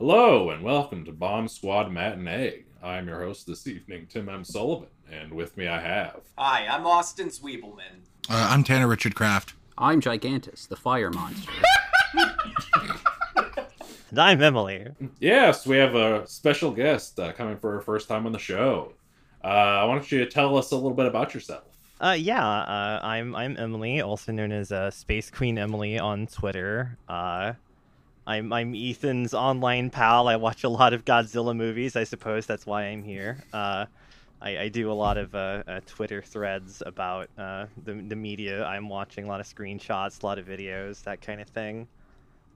Hello and welcome to Bomb Squad Matinee. I'm your host this evening, Tim M. Sullivan, and with me I have. Hi, I'm Austin Sweebelman. Uh, I'm Tanner Richard Kraft. I'm Gigantis, the fire monster. And I'm Emily. Yes, we have a special guest uh, coming for her first time on the show. Uh, why don't you tell us a little bit about yourself? Uh, yeah, uh, I'm I'm Emily, also known as uh, Space Queen Emily on Twitter. Uh, I'm I'm Ethan's online pal. I watch a lot of Godzilla movies. I suppose that's why I'm here. Uh, I, I do a lot of uh, uh, Twitter threads about uh, the the media I'm watching, a lot of screenshots, a lot of videos, that kind of thing.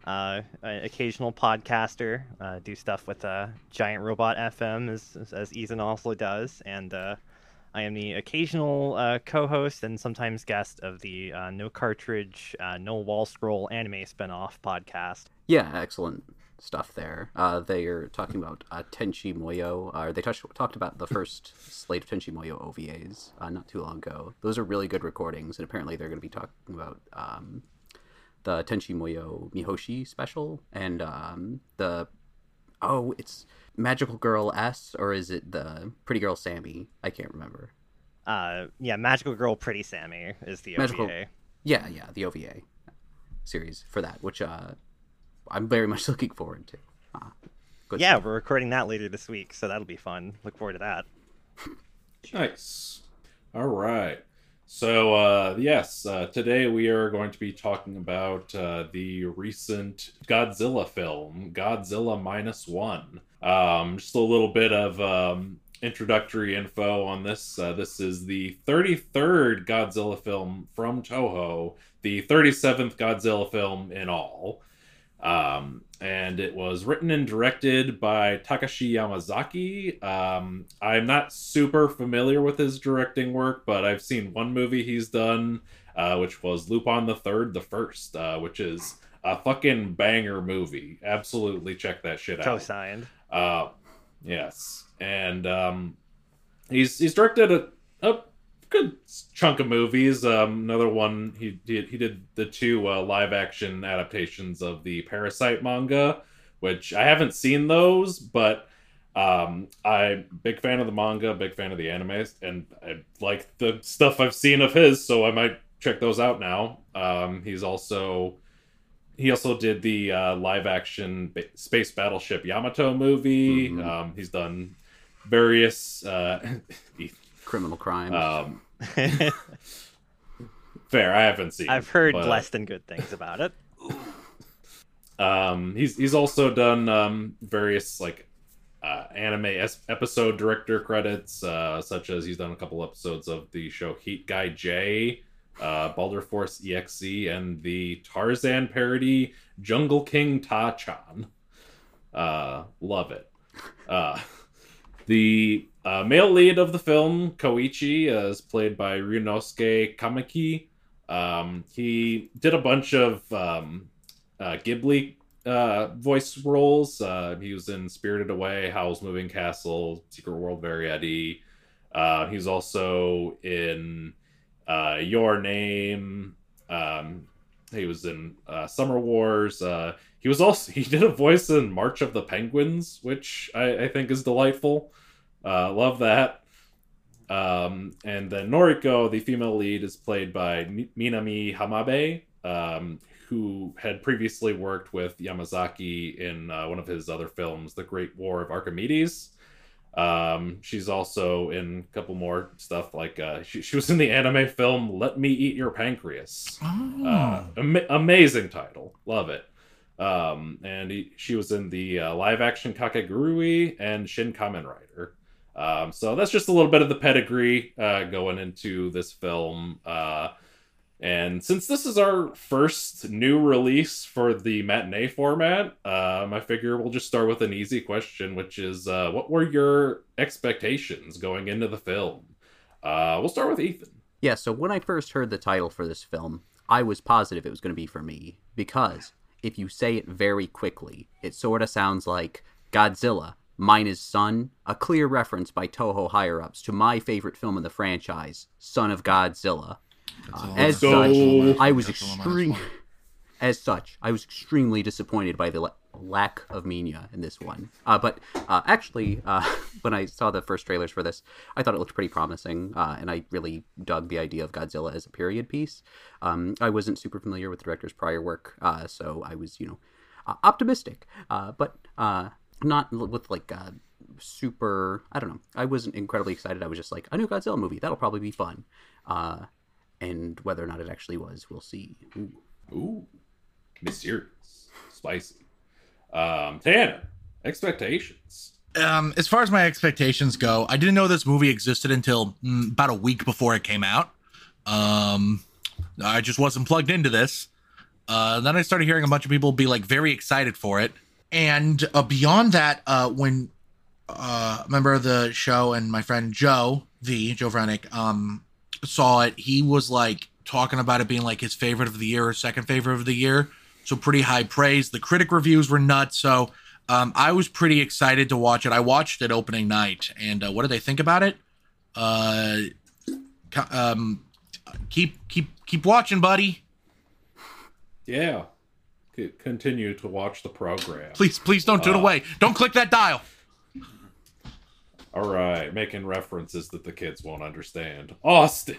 Uh, occasional podcaster, uh, do stuff with Giant Robot FM, as, as- Ethan also does, and I am the occasional co-host and sometimes guest of the No Cartridge, No Wall Scroll anime spin-off podcast. Yeah, excellent stuff there. Uh, they are talking about uh, Tenchi Muyo. Uh, they touched, talked about the first slate of Tenchi Muyo OVAs uh, not too long ago. Those are really good recordings, and apparently they're going to be talking about um, the Tenchi Muyo Mihoshi special and um, the oh, it's Magical Girl S or is it the Pretty Girl Sammy? I can't remember. Uh, yeah, Magical Girl Pretty Sammy is the Magical- OVA. Yeah, yeah, the OVA series for that, which uh, I'm very much looking forward to. Uh, good Yeah, stuff. we're recording that later this week, so that'll be fun. Look forward to that. Nice. All right. So, uh, yes, uh, today we are going to be talking about uh, the recent Godzilla film, Godzilla Minus One. Um, just a little bit of um, introductory info on this. Uh, this is the 33rd Godzilla film from Toho, the 37th Godzilla film in all. Um, and it was written and directed by Takashi Yamazaki. Um, I'm not super familiar with his directing work, but I've seen one movie he's done, uh, which was Lupin the Third, the First, uh, which is a fucking banger movie. Absolutely check that shit out. Co-signed. Uh, yes, and um, he's he's directed a, a good chunk of movies. Um, another one he did he did the two uh, live action adaptations of the Parasyte manga, which I haven't seen those, but um, I'm big fan of the manga, big fan of the anime, and I like the stuff I've seen of his, so I might check those out now. Um, he's also he also did the uh, live action ba- space battleship Yamato movie. Mhm. Um, he's done various uh, criminal crimes. um, fair. I haven't seen. I've heard but, less than good things about it. Um, he's he's also done um, various like uh, anime es- episode director credits, uh, such as he's done a couple episodes of the show Heat Guy J, uh, Baldr Force EXE, and the Tarzan parody Jungle King Ta-chan. Uh, love it. Uh, the uh, male lead of the film, Koichi, uh, is played by Ryunosuke Kamiki. Um, he did a bunch of um, uh, Ghibli uh, voice roles. Uh, he was in Spirited Away, Howl's Moving Castle, Secret World of Arrietty. Uh, he's also in Your Name. Um, he was in Summer Wars. He was also he did a voice in March of the Penguins, which I, I think is delightful. Uh, love that. Um, and then Noriko, the female lead, is played by Minami Hamabe, um, who had previously worked with Yamazaki in uh, one of his other films, The Great War of Archimedes. Um, she's also in a couple more stuff, like uh, she, she was in the anime film Let Me Eat Your Pancreas. Oh. Uh, ama- amazing title. Love it. Um, and he, she was in the uh, live action Kakegurui and Shin Kamen Rider. Um, so that's just a little bit of the pedigree uh, going into this film. Uh, and since this is our first new release for the matinee format, um, I figure we'll just start with an easy question, which is uh, what were your expectations going into the film? Uh, we'll start with Ethan. yeah, so when I first heard the title for this film, I was positive it was going to be for me because if you say it very quickly, it sort of sounds like Godzilla, Mine is Son, a clear reference by Toho higher ups to my favorite film in the franchise, Son of Godzilla. Uh, as go. such, I was Godzilla minus extreme. one. As such, I was extremely disappointed by the la- lack of Minya in this one. Uh, but uh, actually, uh, when I saw the first trailers for this, I thought it looked pretty promising, uh, and I really dug the idea of Godzilla as a period piece. Um, I wasn't super familiar with the director's prior work, uh, so I was, you know, optimistic, uh, but not with like super. I don't know. I wasn't incredibly excited. I was just like a new Godzilla movie. That'll probably be fun. And whether or not it actually was, we'll see. Ooh. Ooh, mysterious, spicy. Um, Tanner, expectations. Um, as far as my expectations go, I didn't know this movie existed until mm, about a week before it came out. Um, I just wasn't plugged into this. Uh, then I started hearing a bunch of people be like very excited for it, and uh, beyond that, uh, when uh, a member of the show and my friend Joe V Joe Vrenick um saw it, he was like talking about it being like his favorite of the year or second favorite of the year. So pretty high praise. The critic reviews were nuts. So um, I was pretty excited to watch it. I watched it opening night, and uh, what did they think about it? Uh, um, keep keep keep watching, buddy. Yeah, continue to watch the program. Please please don't tune Uh, away. Don't click that dial. All right, making references that the kids won't understand. Austin.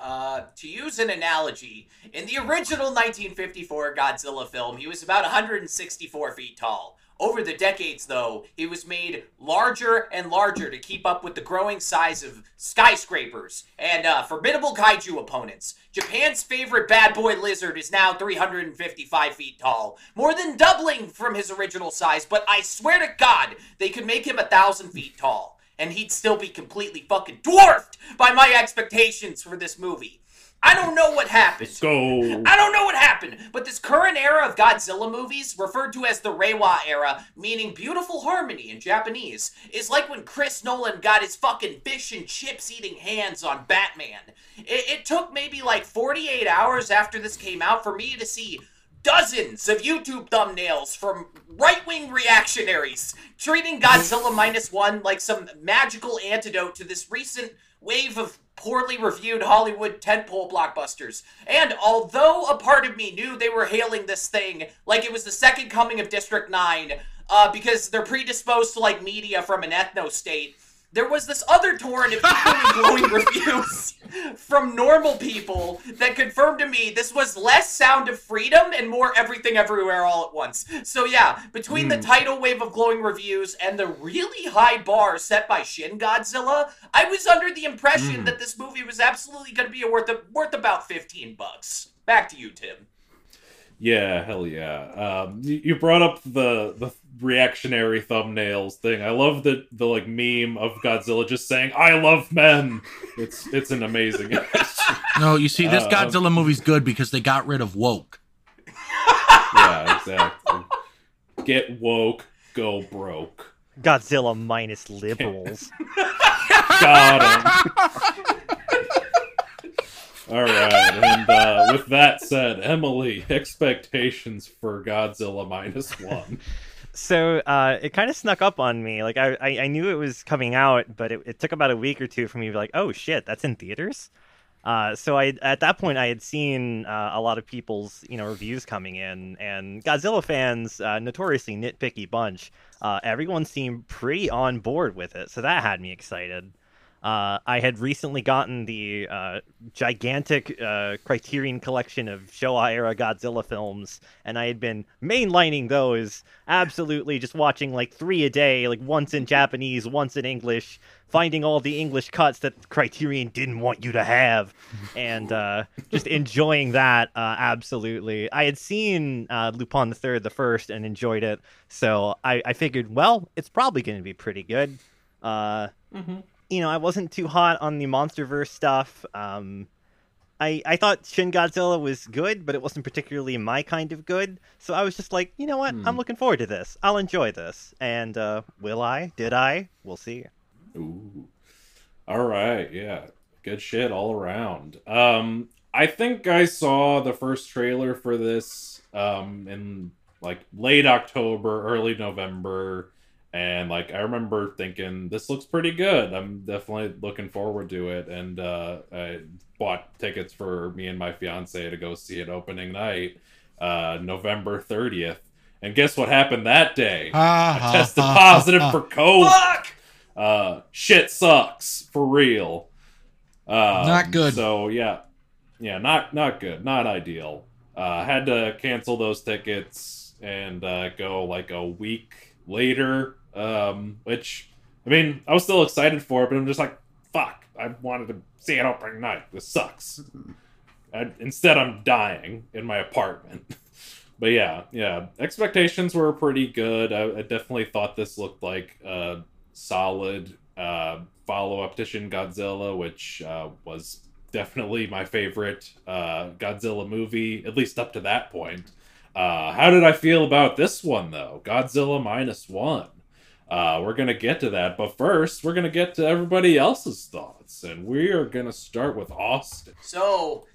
Uh, to use an analogy, in the original 1954 Godzilla film, he was about 164 feet tall. Over the decades, though, he was made larger and larger to keep up with the growing size of skyscrapers and uh, formidable kaiju opponents. Japan's favorite bad boy lizard is now 355 feet tall, more than doubling from his original size, but I swear to God, they could make him a thousand feet tall and he'd still be completely fucking dwarfed by my expectations for this movie. I don't know what happened. Let's go. I don't know what happened, but this current era of Godzilla movies, referred to as the Reiwa era, meaning beautiful harmony in Japanese, is like when Chris Nolan got his fucking fish and chips eating hands on Batman. It, it took maybe like 48 hours after this came out for me to see dozens of YouTube thumbnails from right wing reactionaries treating Godzilla Minus One like some magical antidote to this recent wave of poorly reviewed Hollywood tentpole blockbusters. And although a part of me knew they were hailing this thing like it was the second coming of District 9, uh, because they're predisposed to like media from an ethno state, there was this other torrent of equally glowing reviews from normal people that confirmed to me this was less Sound of Freedom and more Everything Everywhere All at Once. So yeah, between the tidal wave of glowing reviews and the really high bar set by Shin Godzilla, I was under the impression that this movie was absolutely going to be worth worth about fifteen bucks. Back to you, Tim. Yeah, hell yeah. Um, you, you brought up the the reactionary thumbnails thing. I love the the like meme of Godzilla just saying "I love men." It's it's an amazing. No, you see, this Uh, Godzilla movie's good because they got rid of woke. yeah, exactly. Get woke, go broke. Godzilla minus liberals. Got him. All right, and uh, with that said, Emily, expectations for Godzilla minus one. So uh, it kind of snuck up on me. Like I, I, I knew it was coming out, but it, it took about a week or two for me to be like, oh shit, that's in theaters. Uh, so I at that point I had seen uh, a lot of people's you know reviews coming in, and Godzilla fans, uh, notoriously nitpicky bunch, uh, everyone seemed pretty on board with it. So that had me excited. Uh, I had recently gotten the uh, gigantic uh, Criterion collection of Showa era Godzilla films, and I had been mainlining those absolutely just watching like three a day, like once in Japanese, once in English, finding all the English cuts that Criterion didn't want you to have, and uh, just enjoying that uh, absolutely. I had seen uh, Lupin the Third, the first, and enjoyed it, so I, I figured, well, it's probably going to be pretty good. Uh, you know, I wasn't too hot on the MonsterVerse stuff. Um, I I thought Shin Godzilla was good, but it wasn't particularly my kind of good. So I was just like, you know what? I'm looking forward to this. I'll enjoy this. And uh, will I? Did I? We'll see. Ooh. All right, yeah. Good shit all around. Um I think I saw the first trailer for this um in like late October, early November and like I remember thinking this looks pretty good. I'm definitely looking forward to it and uh I bought tickets for me and my fiance to go see it opening night. uh, November 30th. And guess what happened that day? Ah, I tested ah, positive ah, for COVID. Uh, shit sucks for real. Um, Not good. So yeah, yeah, not not good, not ideal. Uh, had to cancel those tickets and uh, go like a week later. Um, which I mean, I was still excited for it, but I'm just like, fuck, I wanted to see it opening night. This sucks. I, instead, I'm dying in my apartment. but yeah, yeah, expectations were pretty good. I, I definitely thought this looked like a solid uh, follow up to Shin Godzilla, which uh, was definitely my favorite uh, Godzilla movie, at least up to that point. Uh, how did I feel about this one, though? Godzilla minus one. Uh, we're going to get to that, but first, we're going to get to everybody else's thoughts, and we are going to start with Austin. So,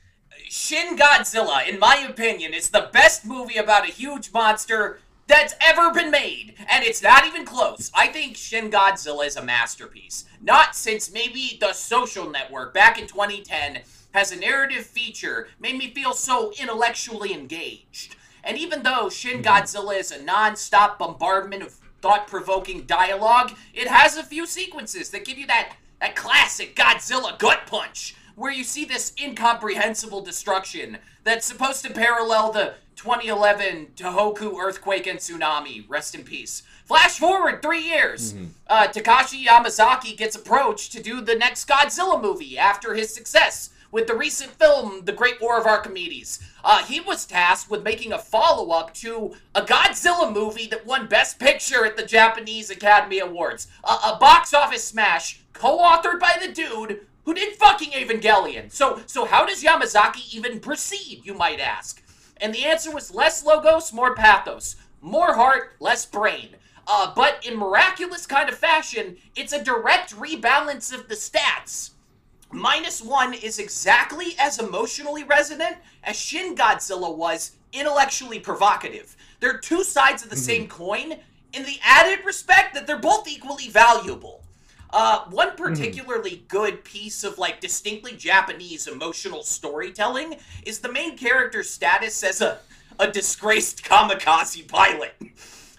Shin Godzilla, in my opinion, is the best movie about a huge monster that's ever been made, and it's not even close. I think Shin Godzilla is a masterpiece. Not since maybe The Social Network back in 2010 has a narrative feature made me feel so intellectually engaged. And even though Shin Godzilla is a non-stop bombardment of thought-provoking dialogue, it has a few sequences that give you that that classic Godzilla gut punch where you see this incomprehensible destruction that's supposed to parallel the 2011 Tohoku earthquake and tsunami. Rest in peace. Flash forward three years. Uh, Takashi Yamazaki gets approached to do the next Godzilla movie after his success with the recent film The Great War of Archimedes. Uh, he was tasked with making a follow up to a Godzilla movie that won Best Picture at the Japanese Academy Awards. A, a box office smash co authored by the dude who did fucking Evangelion. So, so how does Yamazaki even proceed, you might ask? And the answer was less logos, more pathos. More heart, less brain. Uh, but in miraculous kind of fashion, it's a direct rebalance of the stats. Minus one is exactly as emotionally resonant as Shin Godzilla was intellectually provocative. They're two sides of the same coin in the added respect that they're both equally valuable. Uh, one particularly good piece of like distinctly Japanese emotional storytelling is the main character's status as a, a disgraced kamikaze pilot.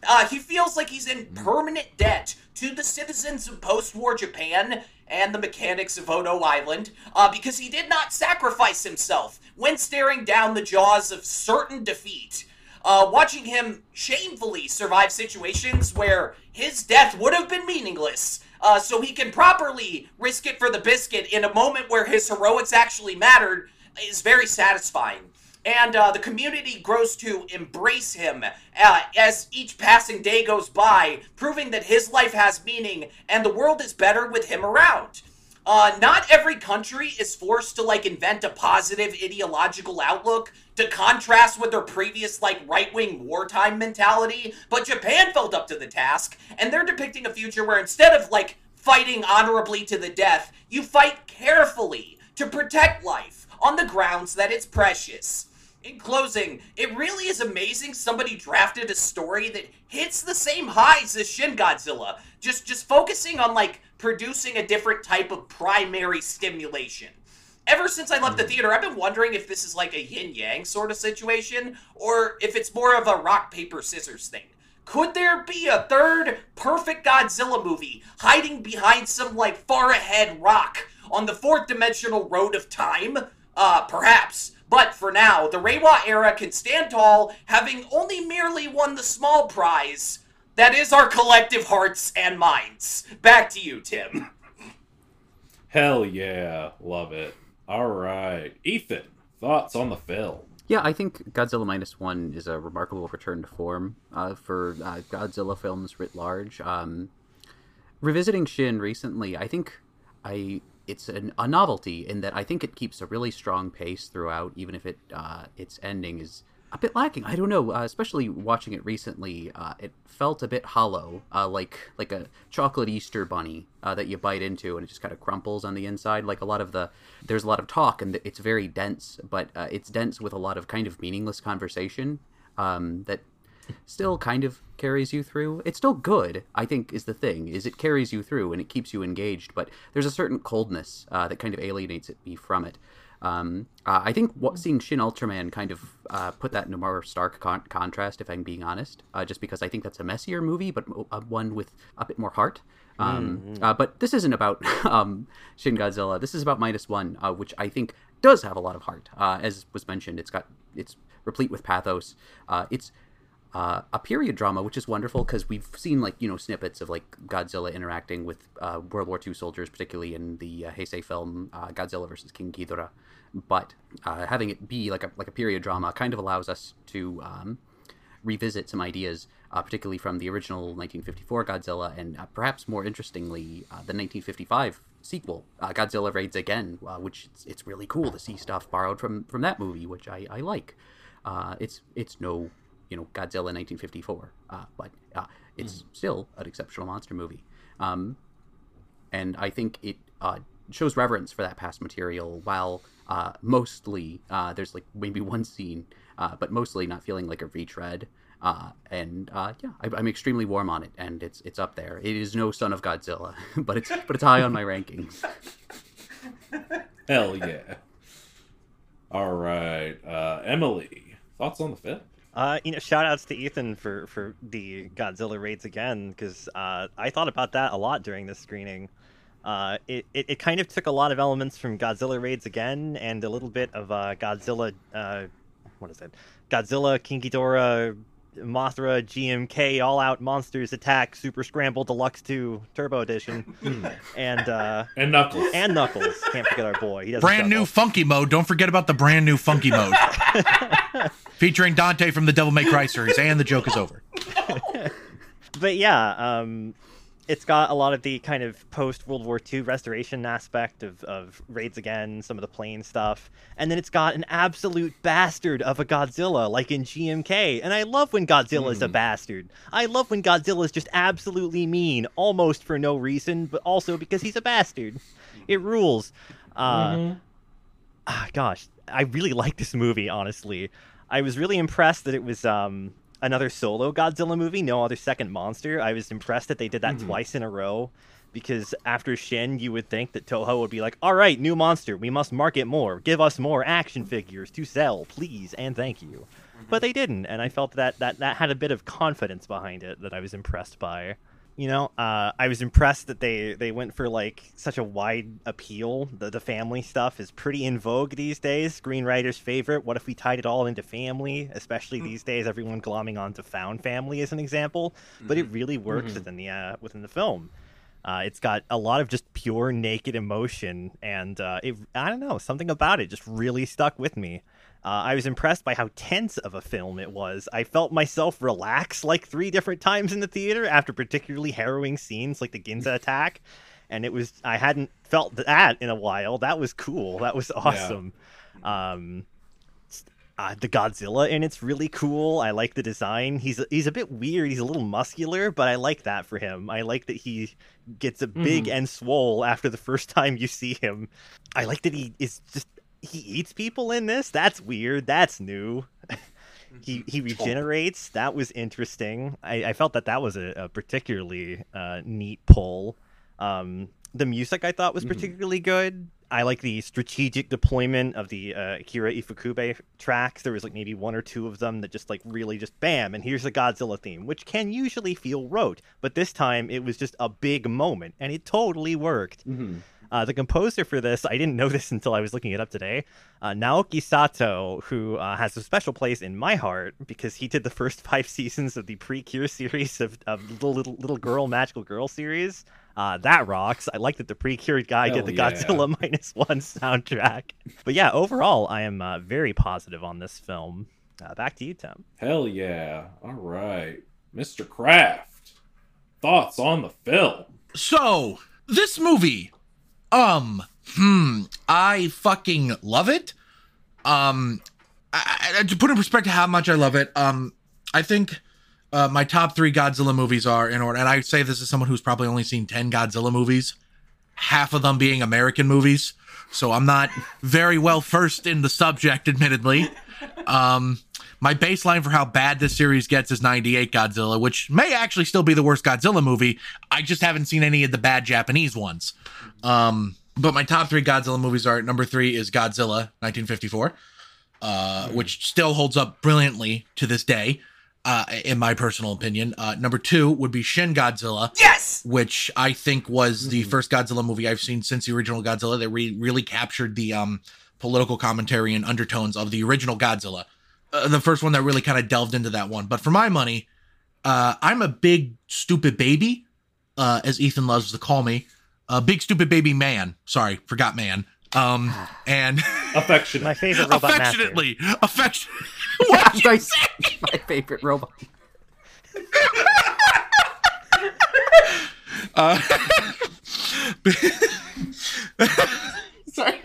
Uh, he feels like he's in permanent debt to the citizens of post war Japan and the mechanics of Odo Island uh, because he did not sacrifice himself when staring down the jaws of certain defeat. Uh, watching him shamefully survive situations where his death would have been meaningless, uh, so he can properly risk it for the biscuit in a moment where his heroics actually mattered, is very satisfying and uh, the community grows to embrace him uh, as each passing day goes by, proving that his life has meaning and the world is better with him around. Uh, not every country is forced to like invent a positive ideological outlook to contrast with their previous like right-wing wartime mentality, but Japan felt up to the task, and they're depicting a future where instead of like fighting honorably to the death, you fight carefully to protect life on the grounds that it's precious. In closing, it really is amazing somebody drafted a story that hits the same highs as Shin Godzilla, just just focusing on like producing a different type of primary stimulation. Ever since I left the theater, I've been wondering if this is like a yin yang sort of situation, or if it's more of a rock, paper, scissors thing. Could there be a third perfect Godzilla movie hiding behind some like far ahead rock on the fourth dimensional road of time? Uh, perhaps. But for now, the Reiwa era can stand tall, having only merely won the small prize. That is our collective hearts and minds. Back to you, Tim. Hell yeah, love it. All right, Ethan, thoughts on the film? Yeah, I think Godzilla minus one is a remarkable return to form uh, for uh, Godzilla films writ large. Um, revisiting Shin recently, I think I it's an, a novelty in that I think it keeps a really strong pace throughout, even if it uh, its ending is a bit lacking. I don't know, uh, especially watching it recently, uh, it felt a bit hollow, uh, like like a chocolate Easter bunny uh, that you bite into and it just kind of crumples on the inside. Like a lot of the there's a lot of talk and it's very dense, but uh, it's dense with a lot of kind of meaningless conversation um, that still kind of carries you through. It's still good, I think, is the thing. Is it carries you through and it keeps you engaged, but there's a certain coldness uh, that kind of alienates it me from it. Um, uh, I think what, seeing Shin Ultraman kind of uh, put that in a more stark con- contrast, if I'm being honest, uh, just because I think that's a messier movie, but uh, one with a bit more heart. Um, Mm-hmm. uh, but this isn't about um, Shin Godzilla. This is about Minus One, uh, which I think does have a lot of heart. Uh, as was mentioned, it's got it's replete with pathos. Uh, it's uh, a period drama, which is wonderful because we've seen like you know snippets of like Godzilla interacting with uh, World War II soldiers, particularly in the uh, Heisei film uh, Godzilla versus King Ghidorah. But uh, having it be like a like a period drama kind of allows us to um, revisit some ideas, uh, particularly from the original 1954 Godzilla, and uh, perhaps more interestingly, the 1955 sequel, Godzilla Raids Again, which it's, it's really cool to see stuff borrowed from from that movie, which I, I like. It's it's no you know Godzilla 1954, uh, but uh, it's still an exceptional monster movie. Um, and I think it uh, shows reverence for that past material while uh, mostly uh, there's like maybe one scene, uh, but mostly not feeling like a retread. Uh, and uh, yeah, I, I'm extremely warm on it, and it's it's up there. It is no Son of Godzilla, but it's but it's high on my rankings. Hell yeah. All right. Uh, Emily, thoughts on the film? Uh, you know, shout outs to Ethan for, for the Godzilla raids again, because uh, I thought about that a lot during this screening. Uh, it, it, it kind of took a lot of elements from Godzilla raids again, and a little bit of uh, Godzilla, uh, what is it? Godzilla, King Ghidorah, Mothra, GMK, All Out Monsters Attack, Super Scramble Deluxe 2 Turbo Edition, and uh, And Knuckles. and Knuckles. Can't forget our boy. He Brand new funky mode. Don't forget about the brand new funky mode. Featuring Dante from the Devil May Cry series, and the joke is over. but yeah, um, it's got a lot of the kind of post World War II restoration aspect of, of raids again, some of the plane stuff, and then it's got an absolute bastard of a Godzilla, like in GMK. And I love when Godzilla is a bastard. I love when Godzilla is just absolutely mean, almost for no reason, but also because he's a bastard. It rules. Uh, ah, gosh, I really like this movie. Honestly, I was really impressed that it was um, another solo Godzilla movie, no other second monster. I was impressed that they did that mm-hmm. twice in a row. Because after Shin, you would think that Toho would be like, "All right, new monster. We must market more. Give us more action figures to sell, please and thank you." But mm-hmm. they didn't, and I felt that that that had a bit of confidence behind it that I was impressed by. You know, uh, I was impressed that they they went for like such a wide appeal. The the family stuff is pretty in vogue these days. Screenwriters' favorite. What if we tied it all into family? Especially these days, everyone glomming onto found family as an example. But it really works within the uh, within the film. Uh, it's got a lot of just pure naked emotion, and uh, it, I don't know, something about it just really stuck with me. Uh, I was impressed by how tense of a film it was. I felt myself relax like three different times in the theater after particularly harrowing scenes like the Ginza attack, and it was I hadn't felt that in a while. That was cool. That was awesome. Um, uh, the Godzilla and it's really cool. I like the design. He's he's a bit weird. He's a little muscular, but I like that for him. I like that he gets a big and swole after the first time you see him. I like that he is just he eats people in this. That's weird. That's new. he he regenerates. That was interesting. I, I felt that that was a, a particularly uh, neat pull. Um, the music I thought was particularly good. I like the strategic deployment of the uh, Akira Ifukube tracks. There was like maybe one or two of them that just like really just bam, and here's the Godzilla theme, which can usually feel rote, but this time it was just a big moment, and it totally worked. Uh, the composer for this, I didn't know this until I was looking it up today. Uh, Naoki Sato, who uh, has a special place in my heart because he did the first five seasons of the Precure series of, of little, little little girl magical girl series. Uh, that rocks. I like that the Precure guy Hell did the yeah. Godzilla minus one soundtrack. But yeah, overall, I am uh, very positive on this film. Uh, back to you, Tim. Hell yeah. All right. Mr. Kraft, thoughts on the film? So, this movie, um, hmm, I fucking love it. Um, I, I, to put in perspective how much I love it, um, I think uh, my top three Godzilla movies are in order, and I say this as someone who's probably only seen 10 Godzilla movies, half of them being American movies. So I'm not very well versed in the subject, admittedly. Um, my baseline for how bad this series gets is 98 Godzilla, which may actually still be the worst Godzilla movie. I just haven't seen any of the bad Japanese ones. Um, but my top three Godzilla movies are number three is Godzilla 1954, uh, which still holds up brilliantly to this day, uh, in my personal opinion. Uh, number two would be Shin Godzilla, Yes! which I think was the first Godzilla movie I've seen since the original Godzilla that re- really captured the um, political commentary and undertones of the original Godzilla. Uh, the first one that really kind of delved into that one. But for my money, uh, I'm a big stupid baby, uh, as Ethan loves to call me. A big stupid baby man. Sorry, forgot man. Um, and Affectionate. My favorite robot master. affectionately, affection. what did you say? My favorite robot. Sorry.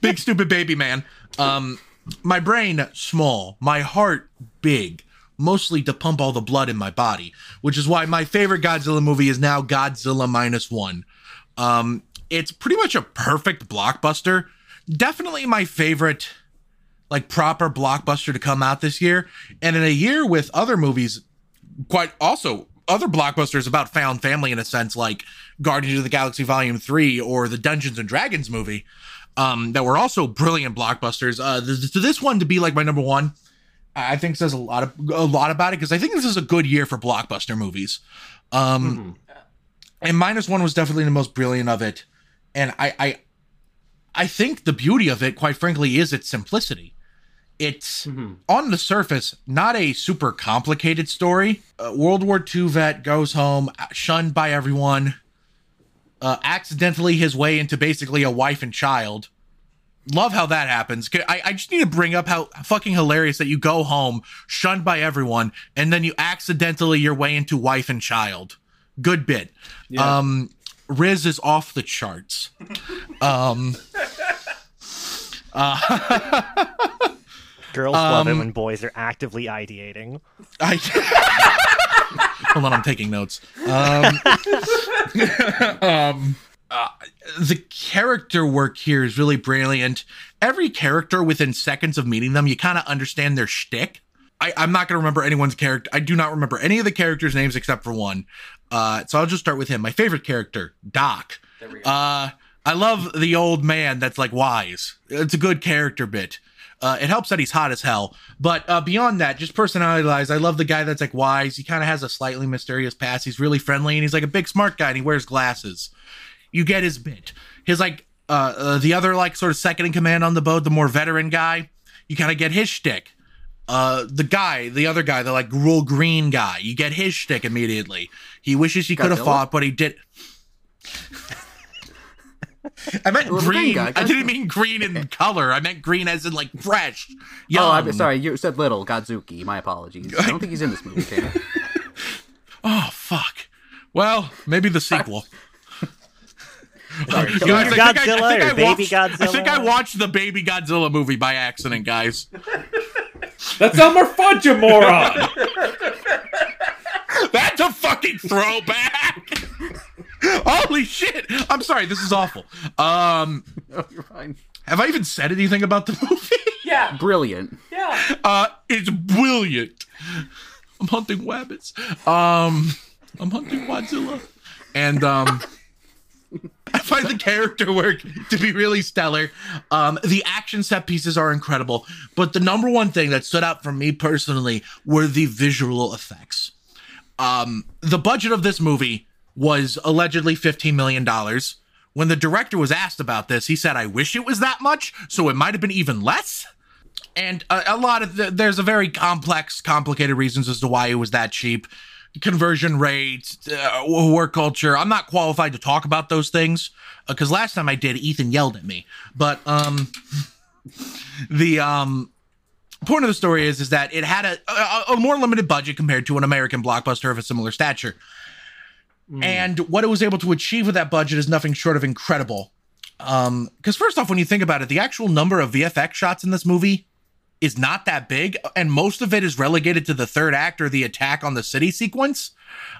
big stupid baby man. Um, my brain small, my heart big, mostly to pump all the blood in my body, which is why my favorite Godzilla movie is now Godzilla minus one. Um, it's pretty much a perfect blockbuster. Definitely my favorite, like proper blockbuster to come out this year. And in a year with other movies, quite also other blockbusters about found family in a sense, like Guardians of the Galaxy Volume Three or the Dungeons and Dragons movie, um, that were also brilliant blockbusters. Uh, th- this one to be like my number one, I think says a lot of a lot about it because I think this is a good year for blockbuster movies. Um, and minus one was definitely the most brilliant of it, and I, I, I think the beauty of it, quite frankly, is its simplicity. It's on the surface not a super complicated story. A World War II vet goes home, shunned by everyone, uh, accidentally his way into basically a wife and child. Love how that happens. I, I just need to bring up how fucking hilarious that you go home, shunned by everyone, and then you accidentally your way into wife and child. Good bit. Yeah. Um, Riz is off the charts. um, Girls love it Um, when boys are actively ideating. I hold on, I'm taking notes. Um, um, uh, the character work here is really brilliant. Every character, within seconds of meeting them, you kind of understand their shtick. I, I'm not going to remember anyone's character. I do not remember any of the characters' names except for one. Uh, so I'll just start with him. My favorite character, Doc. There we go. Uh, I love the old man that's like wise. It's a good character bit. Uh, it helps that he's hot as hell. But uh, beyond that, just personality wise, I love the guy that's like wise. He kind of has a slightly mysterious past. He's really friendly and he's like a big smart guy and he wears glasses. You get his bit. His like uh, uh the other like sort of second in command on the boat, the more veteran guy. You kind of get his shtick. Uh, the guy, the other guy, the like real green guy, you get his shtick immediately. He wishes he could have fought, but he did. I meant Well, green green. guy, I didn't mean green in color. I meant green as in like fresh. Young. Oh, I'm sorry. You said little Godzooky. My apologies. I don't think he's in this movie. Taylor. Oh fuck. Well, maybe the sequel. Sorry. Guys, I think I- I Godzilla think or I Baby watched- I think I watched the Baby Godzilla movie by accident, guys. That's Elmer Fudd, you moron! That's a fucking throwback. Holy shit! I'm sorry. This is awful. Um, No, you're fine. have I even said anything about the movie? yeah, Brilliant. yeah. Uh, it's brilliant. I'm hunting wabbits. Um, I'm hunting Godzilla, and um, I find the character work to be really stellar. Um, the action set pieces are incredible, but the number one thing that stood out for me personally were the visual effects. Um, the budget of this movie was allegedly $15 million. When the director was asked about this, he said, I wish it was that much, so it might have been even less. And a, a lot of the, there's a very complex complicated reasons as to why it was that cheap. Conversion rate uh, work culture. I'm not qualified to talk about those things because last time i did ethan yelled at me. But um the um point of the story is is that it had a, a, a more limited budget compared to an american blockbuster of a similar stature and what it was able to achieve with that budget is nothing short of incredible um because first off when you think about it the actual number of vfx shots in this movie is not that big and most of it is relegated to the third act or the attack on the city sequence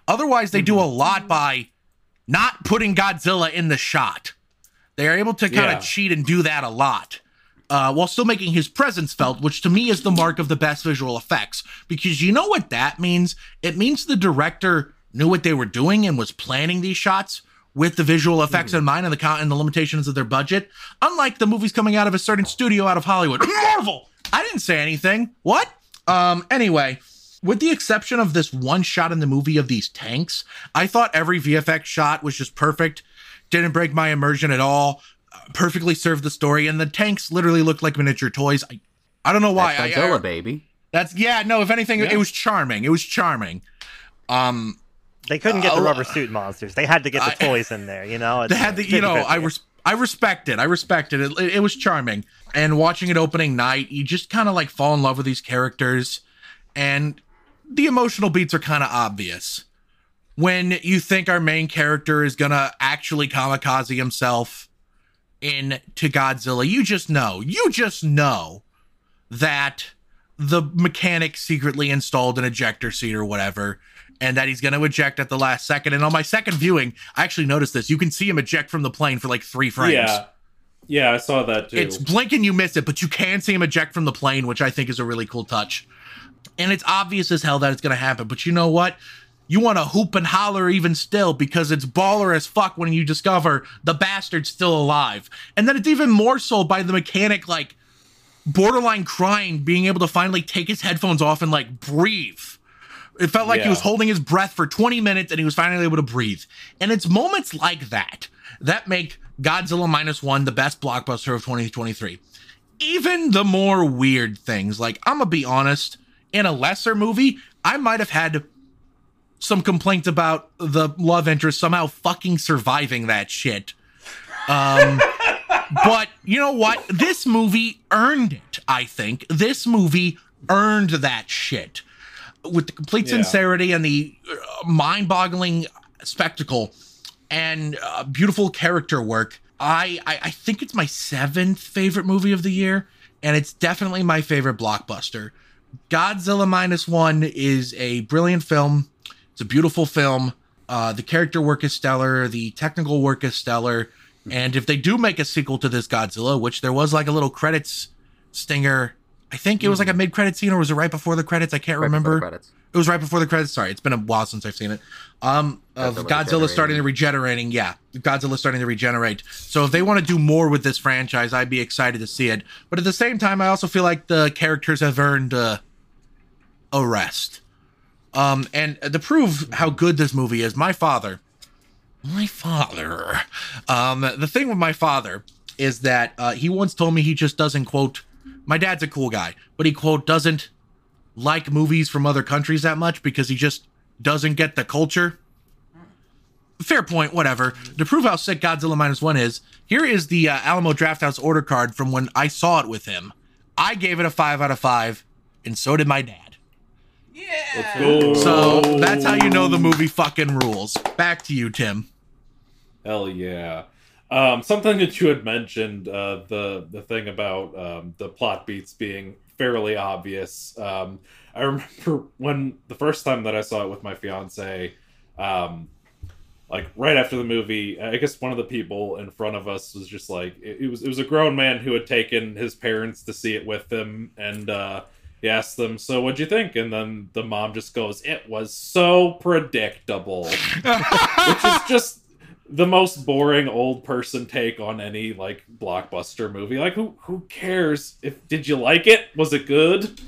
otherwise they do a lot by not putting godzilla in the shot they are able to kind of Yeah. cheat and do that a lot uh, while still making his presence felt, which to me is the mark of the best visual effects. Because you know what that means? It means the director knew what they were doing and was planning these shots with the visual effects in mind and the con- and the limitations of their budget. Unlike the movies coming out of a certain studio out of Hollywood, Marvel. I didn't say anything. What? Um. Anyway, with the exception of this one shot in the movie of these tanks, I thought every VFX shot was just perfect. Didn't break my immersion at all. uh, Perfectly served the story, and the tanks literally looked like miniature toys. I, I don't know why. That's I- Godzilla, I- baby. that's yeah. No, if anything, it- Yeah. it was charming. It was charming. Um, They couldn't get the Uh, rubber suit monsters. They had to get the I- toys in there. You know, they had the you know I res- I respect it. I respect it. It, it was charming. And watching it opening night, you just kind of like fall in love with these characters, and the emotional beats are kind of obvious. When you think our main character is gonna actually kamikaze himself into Godzilla, you just know. You just know that the mechanic secretly installed an ejector seat or whatever, and that he's going to eject at the last second. And on my second viewing, I actually noticed this. You can see him eject from the plane for like three frames. Yeah, yeah, I saw that too. It's blink and you miss it, but you can see him eject from the plane, which I think is a really cool touch. And it's obvious as hell that it's going to happen. But you know what? You want to hoop and holler even still because it's baller as fuck when you discover the bastard's still alive. And then it's even more so by the mechanic, like borderline crying, being able to finally take his headphones off and like breathe. It felt like he was holding his breath for 20 minutes and he was finally able to breathe. And it's moments like that that make Godzilla Minus One the best blockbuster of 2023. Even the more weird things, like I'm gonna be honest, in a lesser movie, I might have had some complaints about the love interest somehow fucking surviving that shit. Um, but you know what? This movie earned it, I think. This movie earned that shit. With the complete Yeah. sincerity and the uh, mind boggling spectacle and uh, beautiful character work, I, I, I think it's my seventh favorite movie of the year, and it's definitely my favorite blockbuster. Godzilla Minus One is a brilliant film. It's a beautiful film. Uh, the character work is stellar. The technical work is stellar. And if they do make a sequel to this Godzilla, which there was like a little credits stinger, I think it was like a mid credit scene or was it right before the credits? I can't Right remember. It was right before the credits. Sorry, it's been a while since I've seen it. Um, of Godzilla Godzilla starting to regenerating. Yeah, Godzilla starting to regenerate. So if they want to do more with this franchise, I'd be excited to see it. But at the same time, I also feel like the characters have earned uh, a rest. Um, and to prove how good this movie is, my father, my father, um, the thing with my father is that uh, he once told me he just doesn't quote. My dad's a cool guy, but he quote doesn't like movies from other countries that much because he just doesn't get the culture. Fair point, whatever. To prove how sick Godzilla Minus One is, here is the uh, Alamo Drafthouse order card from when I saw it with him. I gave it a five out of five, and so did my dad. Yeah. So that's how you know the movie fucking rules. Back to you, Tim. Hell yeah. Um, something that you had mentioned, uh, the the thing about um, the plot beats being fairly obvious. Um, I remember when the first time that I saw it with my fiance, um, like right after the movie, I guess one of the people in front of us was just like, it, it was it was a grown man who had taken his parents to see it with him, and uh, he asked them, "So what'd you think?" And then the mom just goes, "It was so predictable," which is just the most boring old person take on any like blockbuster movie. Like who who cares if did you like it? Was it good?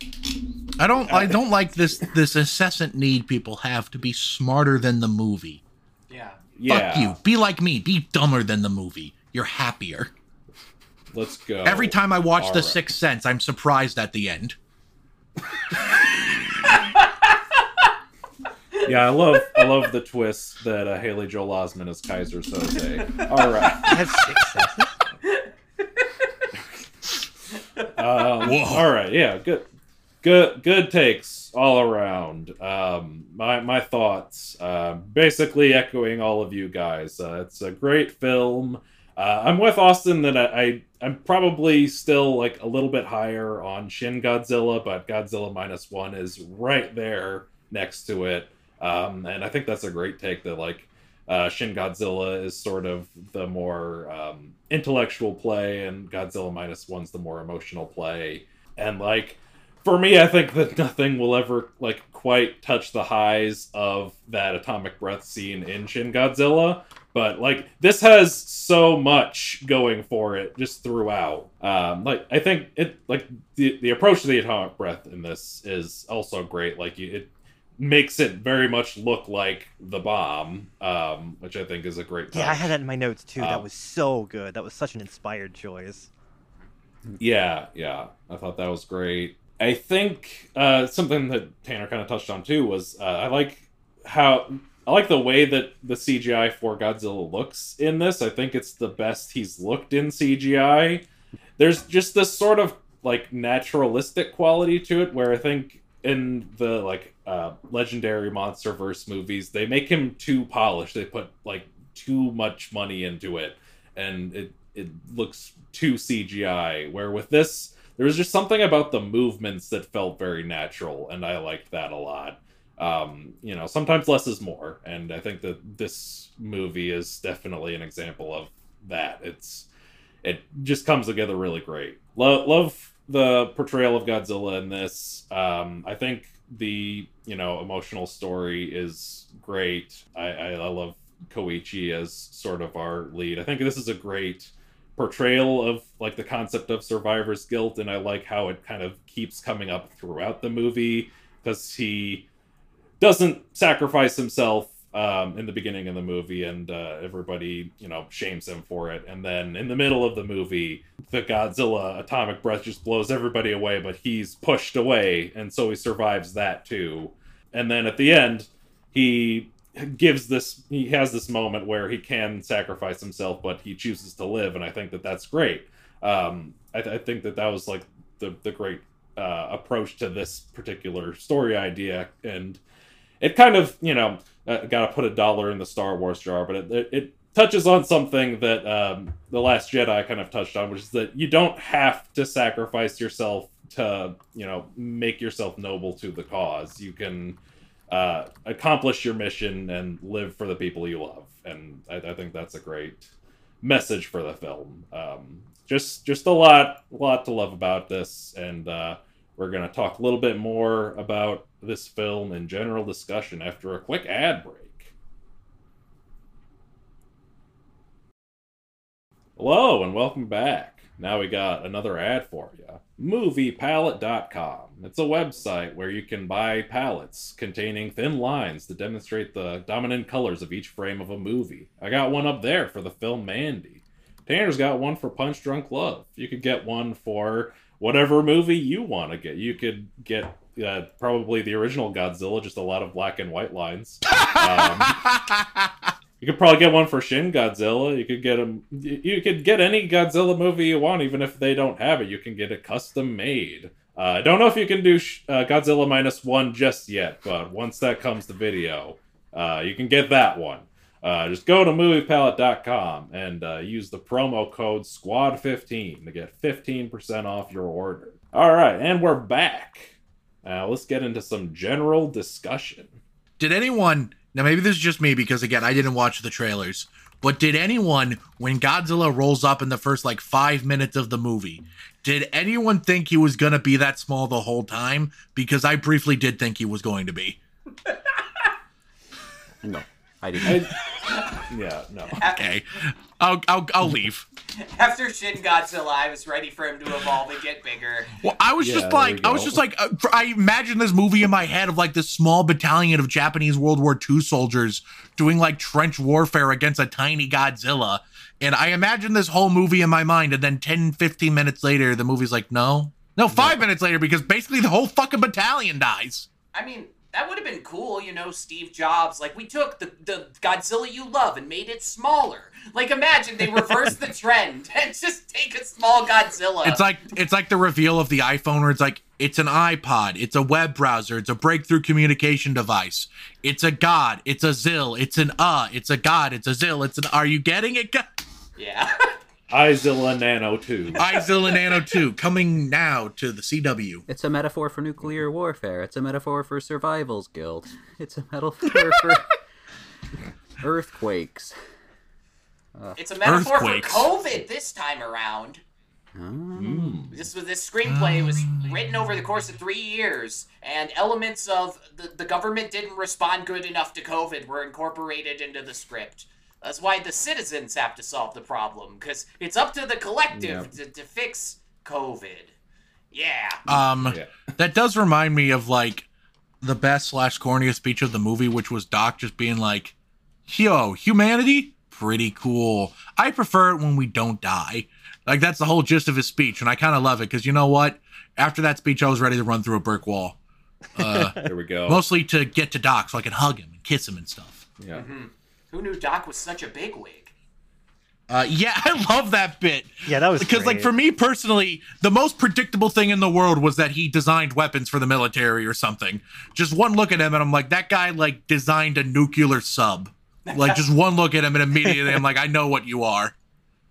I don't I uh, don't like this this incessant need people have to be smarter than the movie. Yeah. Yeah. Fuck you. Be like me. Be dumber than the movie. You're happier. Let's go. Every time I watch The Alright. Sixth Sense, I'm surprised at the end. Yeah, I love I love the twist that uh, Haley Joel Osment is Keyser Soze. All right. I have six senses. Um, all right. Yeah. Good. Good. Good takes all around. Um, my my thoughts. Uh, basically echoing all of you guys. Uh, it's a great film. Uh, I'm with Austin that I, I I'm probably still like a little bit higher on Shin Godzilla, but Godzilla minus one is right there next to it. Um, and I think that's a great take that like uh, Shin Godzilla is sort of the more um, intellectual play, and Godzilla minus one's the more emotional play. And like for me, I think that nothing will ever like quite touch the highs of that atomic breath scene in Shin Godzilla. but like this has so much going for it just throughout. Um, like I think it like the the approach to the atomic breath in this is also great. Like it makes it very much look like the bomb, um, which I think is a great. Yeah, I had that in my notes too. that Um, was so good. That was such an inspired choice. Yeah, yeah. I thought that was great. I think uh, something that Tanner kind of touched on too was uh, I like how I like the way that the CGI for Godzilla looks in this. I think it's the best he's looked in CGI. There's just this sort of like naturalistic quality to it where I think in the like uh, legendary MonsterVerse movies they make him too polished. They put like too much money into it, and it it looks too CGI. Where with this, there was just something about the movements that felt very natural, and I liked that a lot. Um, you know, sometimes less is more, and I think that this movie is definitely an example of that. It's it just comes together really great. Love love the portrayal of Godzilla in this. Um, I think the you know emotional story is great. I, I, I love Koichi as sort of our lead. I think this is a great portrayal of like the concept of survivor's guilt, and I like how it kind of keeps coming up throughout the movie because he doesn't sacrifice himself um, in the beginning of the movie, and uh, everybody, you know, shames him for it. And then in the middle of the movie, the Godzilla atomic breath just blows everybody away, but he's pushed away, and so he survives that too. And then at the end, he gives this, he has this moment where he can sacrifice himself, but he chooses to live, and I think that that's great. Um, I, th- I think that that was like the the great uh, approach to this particular story idea, and it kind of you know uh, got to put a dollar in the Star Wars jar, but it, it, it touches on something that um, the Last Jedi kind of touched on, which is that you don't have to sacrifice yourself to you know make yourself noble to the cause. You can uh, accomplish your mission and live for the people you love, and I, I think that's a great message for the film. Um, just just a lot lot to love about this, and uh, we're gonna talk a little bit more about this film in general discussion after a quick ad break. Hello and welcome back. Now we got another ad for you. MoviePalette.com. It's a website where you can buy palettes containing thin lines to demonstrate the dominant colors of each frame of a movie. I got one up there for the film Mandy. Tanner's got one for Punch Drunk Love. You could get one for whatever movie you want to get. You could get uh, probably the original Godzilla, just a lot of black and white lines. Um, you could probably get one for Shin Godzilla. You could get a, you could get any Godzilla movie you want, even if they don't have it. You can get it custom made. Uh, I don't know if you can do sh- uh, Godzilla minus one just yet, but once that comes to video, uh, you can get that one. Uh, just go to moviepalette.com and uh, use the promo code SQUAD15 to get 15% off your order. All right, and we're back. Uh, let's get into some general discussion. Did anyone now maybe this is just me because again I didn't watch the trailers, but did anyone when Godzilla rolls up in the first like five minutes of the movie, did anyone think he was gonna be that small the whole time? Because I briefly did think he was going to be. No, I didn't. I, yeah, no. Okay. I'll I'll, I'll leave. After Shin Godzilla, I was ready for him to evolve and get bigger. Well, I was Yeah, just like, I was just like, uh, I imagine this movie in my head of like this small battalion of Japanese World War II soldiers doing like trench warfare against a tiny Godzilla. And I imagine this whole movie in my mind. And then 10, 15 minutes later, the movie's like, no, no, five minutes later, because basically the whole fucking battalion dies. I mean, that would have been cool, you know, Steve Jobs. Like, we took the, the Godzilla you love and made it smaller. Like, imagine they reverse the trend and just take a small Godzilla. It's like it's like the reveal of the iPhone where it's like it's an iPod, it's a web browser, it's a breakthrough communication device. It's a god, it's a zill, it's an uh, it's a god, it's a zill, it's an are you getting it? yeah. iZilla Nano 2. iZilla Nano 2 coming now to the CW. It's a metaphor for nuclear warfare. It's a metaphor for survival's guilt. It's a metaphor for earthquakes. It's a metaphor for COVID this time around. Mm. This was this screenplay was written over the course of three years, and elements of the, the government didn't respond good enough to COVID were incorporated into the script. That's why the citizens have to solve the problem, because it's up to the collective to, to fix COVID. Yeah. Um, Yeah. that does remind me of like the best slash corniest speech of the movie, which was Doc just being like, "Yo, humanity, pretty cool. I prefer it when we don't die." Like that's the whole gist of his speech, and I kind of love it because you know what? After that speech, I was ready to run through a brick wall, uh, There we go. mostly to get to Doc so I can hug him and kiss him and stuff. yeah. Who knew Doc was such a bigwig? Uh, yeah, I love that bit. Yeah, that was because like for me personally the most predictable thing in the world was that he designed weapons for the military or something just one look at him and i'm like that guy like designed a nuclear sub like just one look at him and immediately i'm like i know what you are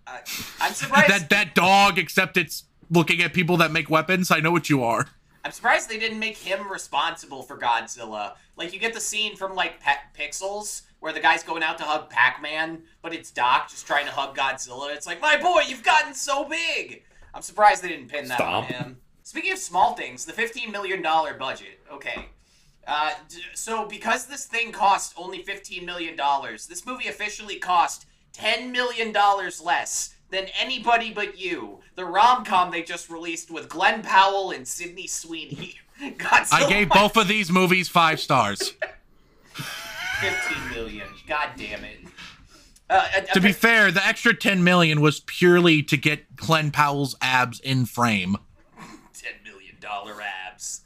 Uh, I'm surprised. that that dog except it's looking at people that make weapons i know what you are I'm surprised they didn't make him responsible for Godzilla. Like you get the scene from like Pe- Pixels where the guy's going out to hug Pac-Man, but it's Doc just trying to hug Godzilla. It's like, my boy, you've gotten so big. I'm surprised they didn't pin that on him. Speaking of small things, the 15 million dollar budget. Okay. Uh, so because this thing cost only 15 million dollars, this movie officially cost 10 million dollars less than anybody but you. The rom-com they just released with Glenn Powell and Sydney Sweeney. Godzilla i gave both of these movies five stars 15 million. God damn it. Uh, uh, to be fair the extra 10 million was purely to get glenn powell's abs in frame ten million dollar abs.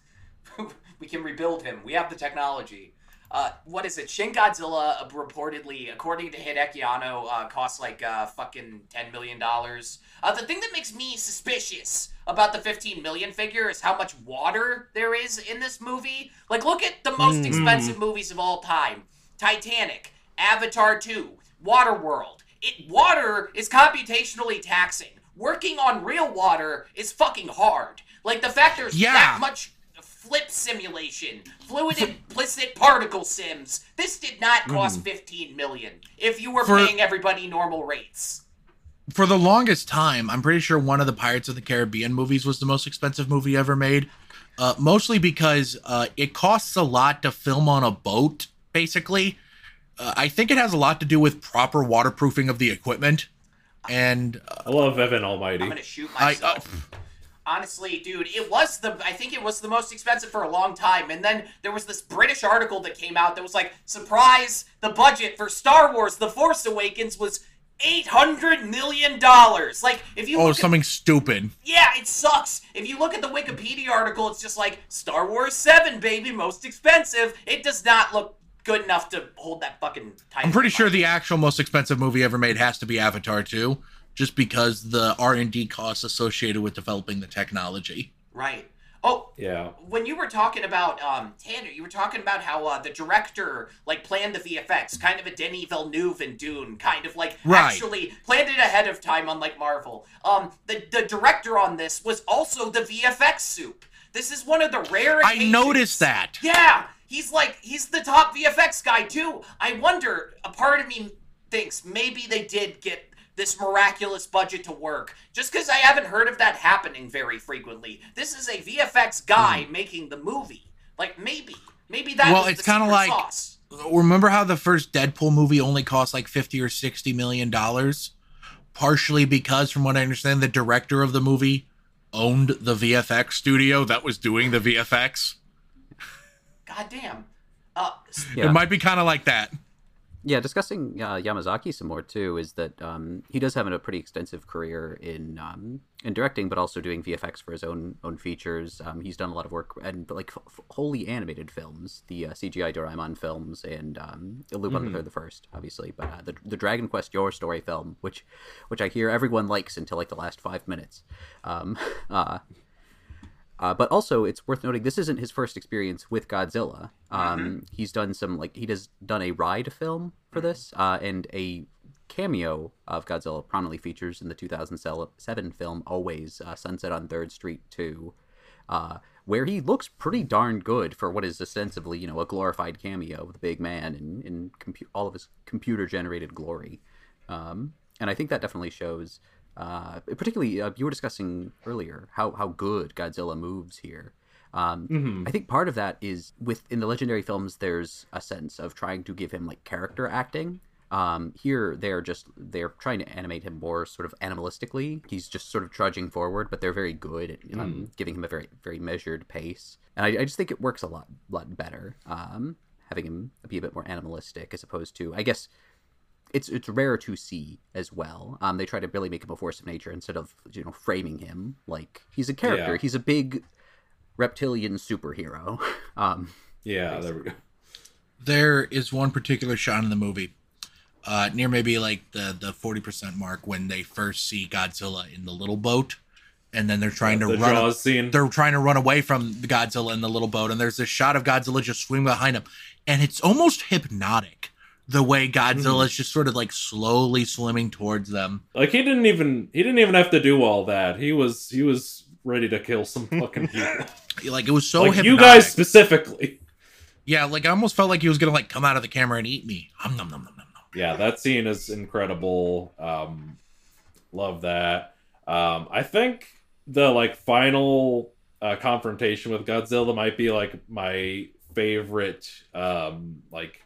we can rebuild him. We have the technology. Uh, what is it? Shin Godzilla uh, reportedly, according to Hideaki Anno, uh, costs like uh, fucking ten million dollars. Uh, the thing that makes me suspicious about the fifteen million figure is how much water there is in this movie. Like, look at the most expensive movies of all time: Titanic, Avatar Two, Waterworld. It water is computationally taxing. Working on real water is fucking hard. Like the fact there's Yeah. that much flip simulation, fluid implicit particle sims. This did not cost 15 million if you were For- paying everybody normal rates. for the longest time, I'm pretty sure one of the Pirates of the Caribbean movies was the most expensive movie ever made. Uh, mostly because uh, it costs a lot to film on a boat, basically. Uh, I think it has a lot to do with proper waterproofing of the equipment. And uh, I love Evan Almighty. I'm gonna shoot I- uh, myself. Honestly, dude, it was the I think it was the most expensive for a long time. And then there was this British article that came out that was like, surprise, the budget for Star Wars The Force Awakens was 800 million dollars. Like if you oh, look at something stupid. Yeah, it sucks. If you look at the Wikipedia article, it's just like Star Wars 7, baby, most expensive. It does not look good enough to hold that fucking title. I'm pretty sure the actual most expensive movie ever made has to be Avatar 2, just because the R&D costs associated with developing the technology. Right. Oh, yeah. when you were talking about um Tanner, you were talking about how uh, the director like planned the VFX, kind of a Denis Villeneuve in Dune, kind of like Right. actually planned it ahead of time, unlike Marvel. Um, the the director on this was also the VFX soup. This is one of the rare. I noticed that. Yeah, he's like he's the top VFX guy too. I wonder. A part of me thinks maybe they did get this miraculous budget to work, just because I haven't heard of that happening very frequently. This is a VFX guy hmm. making the movie. Like maybe, maybe that. Well, it's kinda like- sauce. remember how the first Deadpool movie only cost like 50 or 60 million dollars? Partially because, from what I understand, the director of the movie owned the VFX studio that was doing the VFX. God damn. Uh, Yeah. It might be kind of like that. Yeah, discussing uh, Yamazaki some more too is that um, he does have a pretty extensive career in um, in directing, but also doing VFX for his own own features. Um, he's done a lot of work and like f- f- wholly animated films, the uh, CGI Doraemon films, and um, Lupin the Third the First, obviously, but uh, the the Dragon Quest Your Story film, which which I hear everyone likes until like the last five minutes. Um, uh, uh, but also, it's worth noting this isn't his first experience with Godzilla. Um, He's done some like he does done a ride film for this, uh, and a cameo of Godzilla prominently features in the 2007 film Always uh, Sunset on Third Street 2, uh, where he looks pretty darn good for what is ostensibly you know a glorified cameo of the big man in in compu- all of his computer generated glory. Um, and I think that definitely shows. Uh, particularly, uh, you were discussing earlier how how good Godzilla moves here. Um, I think part of that is with in the legendary films, there's a sense of trying to give him like character acting, Um, here they're just they're trying to animate him more sort of animalistically. He's just sort of trudging forward, but they're very good at um, giving him a very very measured pace, and I, I just think it works a lot lot better. Um, having him be a bit more animalistic as opposed to I guess it's it's rare to see as well. Um, they try to really make him a force of nature instead of you know framing him like he's a character. Yeah. He's a big reptilian superhero. Um, Yeah, there we go. there is one particular shot in the movie uh near maybe like the the 40% mark when they first see godzilla in the little boat and then they're trying the to run Jaws scene. they're trying to run away from godzilla in the little boat and there's this shot of godzilla just swimming behind him and it's almost hypnotic the way godzilla is just sort of like slowly swimming towards them Like he didn't even he didn't even have to do all that. He was he was ready to kill some fucking people. like it was so like you guys specifically. yeah like i almost felt like he was gonna like come out of the camera and eat me um, nom, nom, nom, nom, nom. Yeah, that scene is incredible. Um love that. Um I think the like final uh, confrontation with Godzilla might be like my favorite um like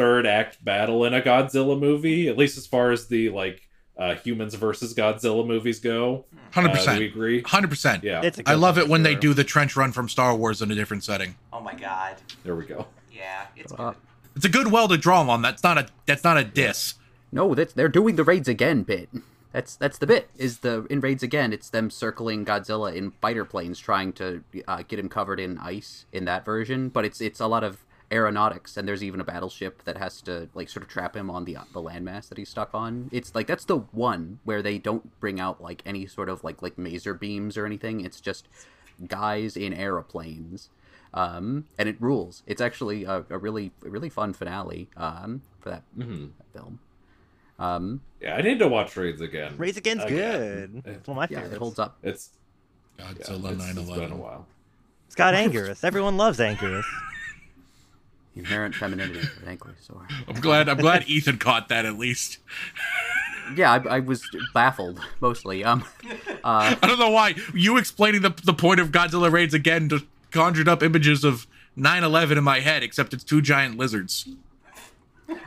third act battle in a Godzilla movie, at least as far as the like uh humans versus Godzilla movies go. Uh, 100% we agree? 100% Yeah. It's a I good love it for when they do the trench run from Star Wars in a different setting. Oh my god. There we go. Yeah, it's Uh, good. It's a good well to draw on. That's not a that's not a diss. No, that's they're doing the raids again bit. That's that's the bit. Is the in raids again? It's them circling Godzilla in fighter planes, trying to uh, get him covered in ice in that version. But it's it's a lot of aeronautics, and there's even a battleship that has to like sort of trap him on the the landmass that he's stuck on. It's like that's the one where they don't bring out like any sort of like like maser beams or anything. It's just guys in aeroplanes. Um, and it rules. It's actually a, a really a really fun finale um, for that, hmm that film. Um, Yeah, I need to watch Raids again. Raids Again's Again. good. It's one of my yeah, favorites. it holds up. It's yeah, Godzilla it's, it's been a while. It's got Anguirus. Everyone loves Anguirus. Inherent femininity, frankly. So, I'm glad I'm glad Ethan caught that at least. yeah, I, I was baffled mostly. Um, uh, I don't know why you explaining the the point of Godzilla raids again just conjured up images of 9/11 in my head, except it's two giant lizards.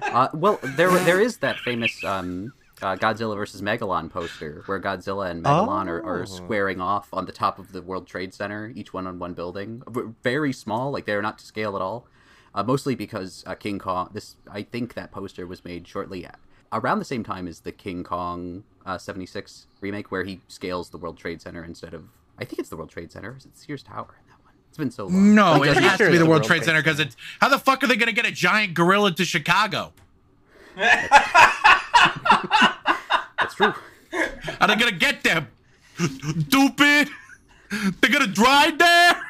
uh, well, there there is that famous um, uh, Godzilla versus Megalon poster where Godzilla and Megalon are, are Oh. squaring off on the top of the World Trade Center, each one on one building, very small, like they're not to scale at all. Uh, mostly because uh, King Kong. This I think that poster was made shortly a- around the same time as the King Kong uh, '76 remake, where he scales the World Trade Center instead of. I think it's the World Trade Center. Is it Sears Tower in that one? It's been so long. No, Like, it has sure to be the World World Trade Trade Center because it's how the fuck are they gonna get a giant gorilla to Chicago? That's true. Are they gonna get them? Stupid! They're gonna drive there?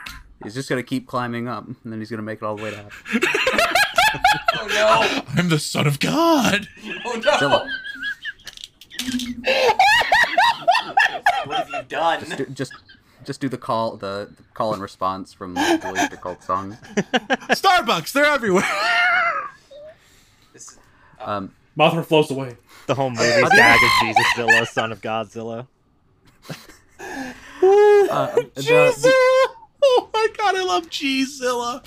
He's just gonna keep climbing up, and then he's gonna make it all the way down. Oh no! I'm the son of God. Oh no! Zilla, What have you done? do, just just do the call, the, the call and response from the Laser Cult song. Starbucks, they're everywhere. This is- Um, Mothra flows away. The whole movie's gag is Jesus Zilla, son of Godzilla. uh, Jesus! the, my god, I love Cheezilla.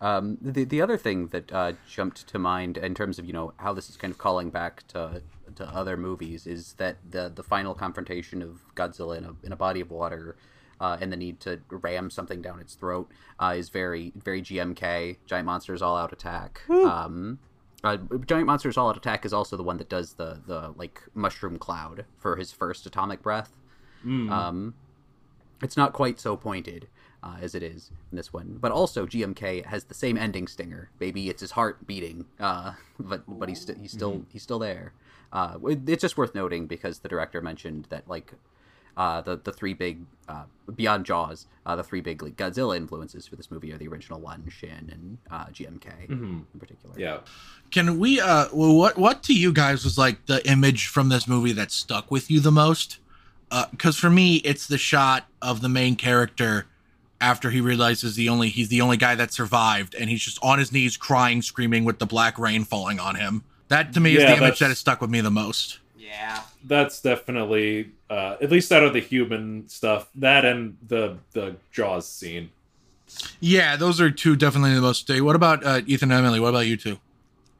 um, the the other thing that uh, jumped to mind in terms of you know how this is kind of calling back to to other movies is that the the final confrontation of Godzilla in a in a body of water. Uh, and the need to ram something down its throat uh, is very very GMK giant monsters all out attack. Um, uh, giant monsters all out attack is also the one that does the the like mushroom cloud for his first atomic breath. Um, it's not quite so pointed uh, as it is in this one, but also GMK has the same ending stinger. Maybe it's his heart beating, uh, but but he's st- he's still he's still there. Uh, it's just worth noting because the director mentioned that like uh, the the three big uh, beyond Jaws, uh, the three big like, Godzilla influences for this movie are the original one, Shin, and uh, GMK in particular. Yeah. Can we uh well, what what to you guys was like the image from this movie that stuck with you the most? Uh cuz for me it's the shot of the main character after he realizes the only he's the only guy that survived and he's just on his knees crying screaming with the black rain falling on him. That to me is the image that's- that has stuck with me the most. yeah. That's definitely uh at least out of the human stuff. That and the the Jaws scene. Yeah, those are two definitely the most. What about uh, Ethan and Emily? What about you two?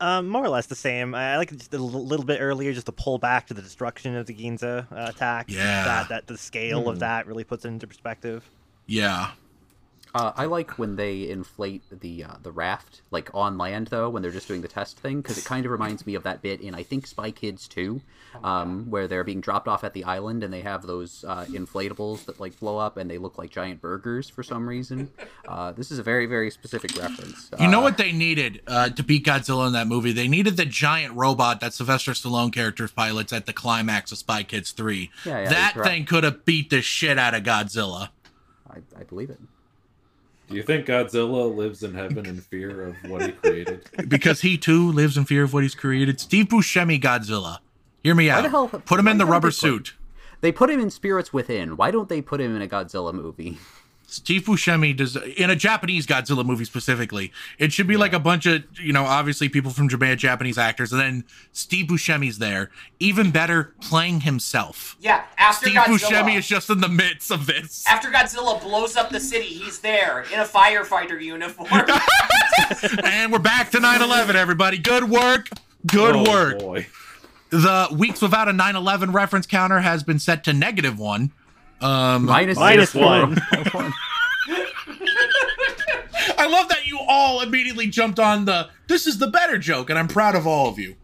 Um, more or less the same. I I like it just a l- little bit earlier, just to pull back to the destruction of the Ginza uh, attack. Yeah. that that the scale Hmm. of that really puts it into perspective. Yeah. Uh, I like when they inflate the uh, the raft, like on land though, when they're just doing the test thing, because it kind of reminds me of that bit in I think Spy Kids 2, um, where they're being dropped off at the island and they have those uh, inflatables that like blow up and they look like giant burgers for some reason. Uh, this is a very very specific reference. You know Uh, what they needed uh, to beat Godzilla in that movie? They needed the giant robot that Sylvester Stallone characters pilots at the climax of Spy Kids 3. Yeah, yeah, that thing could have beat the shit out of Godzilla. I, I believe it. Do you think Godzilla lives in heaven in fear of what he created? Because he too lives in fear of what he's created. Steve Buscemi Godzilla. Hear me Why out. the hell- Put him in the the rubber they put- suit. They put him in Spirits Within. Why don't they put him in a Godzilla movie? Steve Buscemi does in a Japanese Godzilla movie specifically. It should be like a bunch of you know obviously people from Japan, Japanese actors, and then Steve Buscemi's there. Even better, playing himself. Yeah, after Steve Godzilla, Buscemi is just in the midst of this. after Godzilla blows up the city, he's there in a firefighter uniform. and we're back to 9/11. Everybody, good work, good Oh, work. Boy. The weeks without a 9/11 reference counter has been set to negative one. Um, Minus Minus zero. one. I love that you all immediately jumped on the "this is the better" joke, and I'm proud of all of you.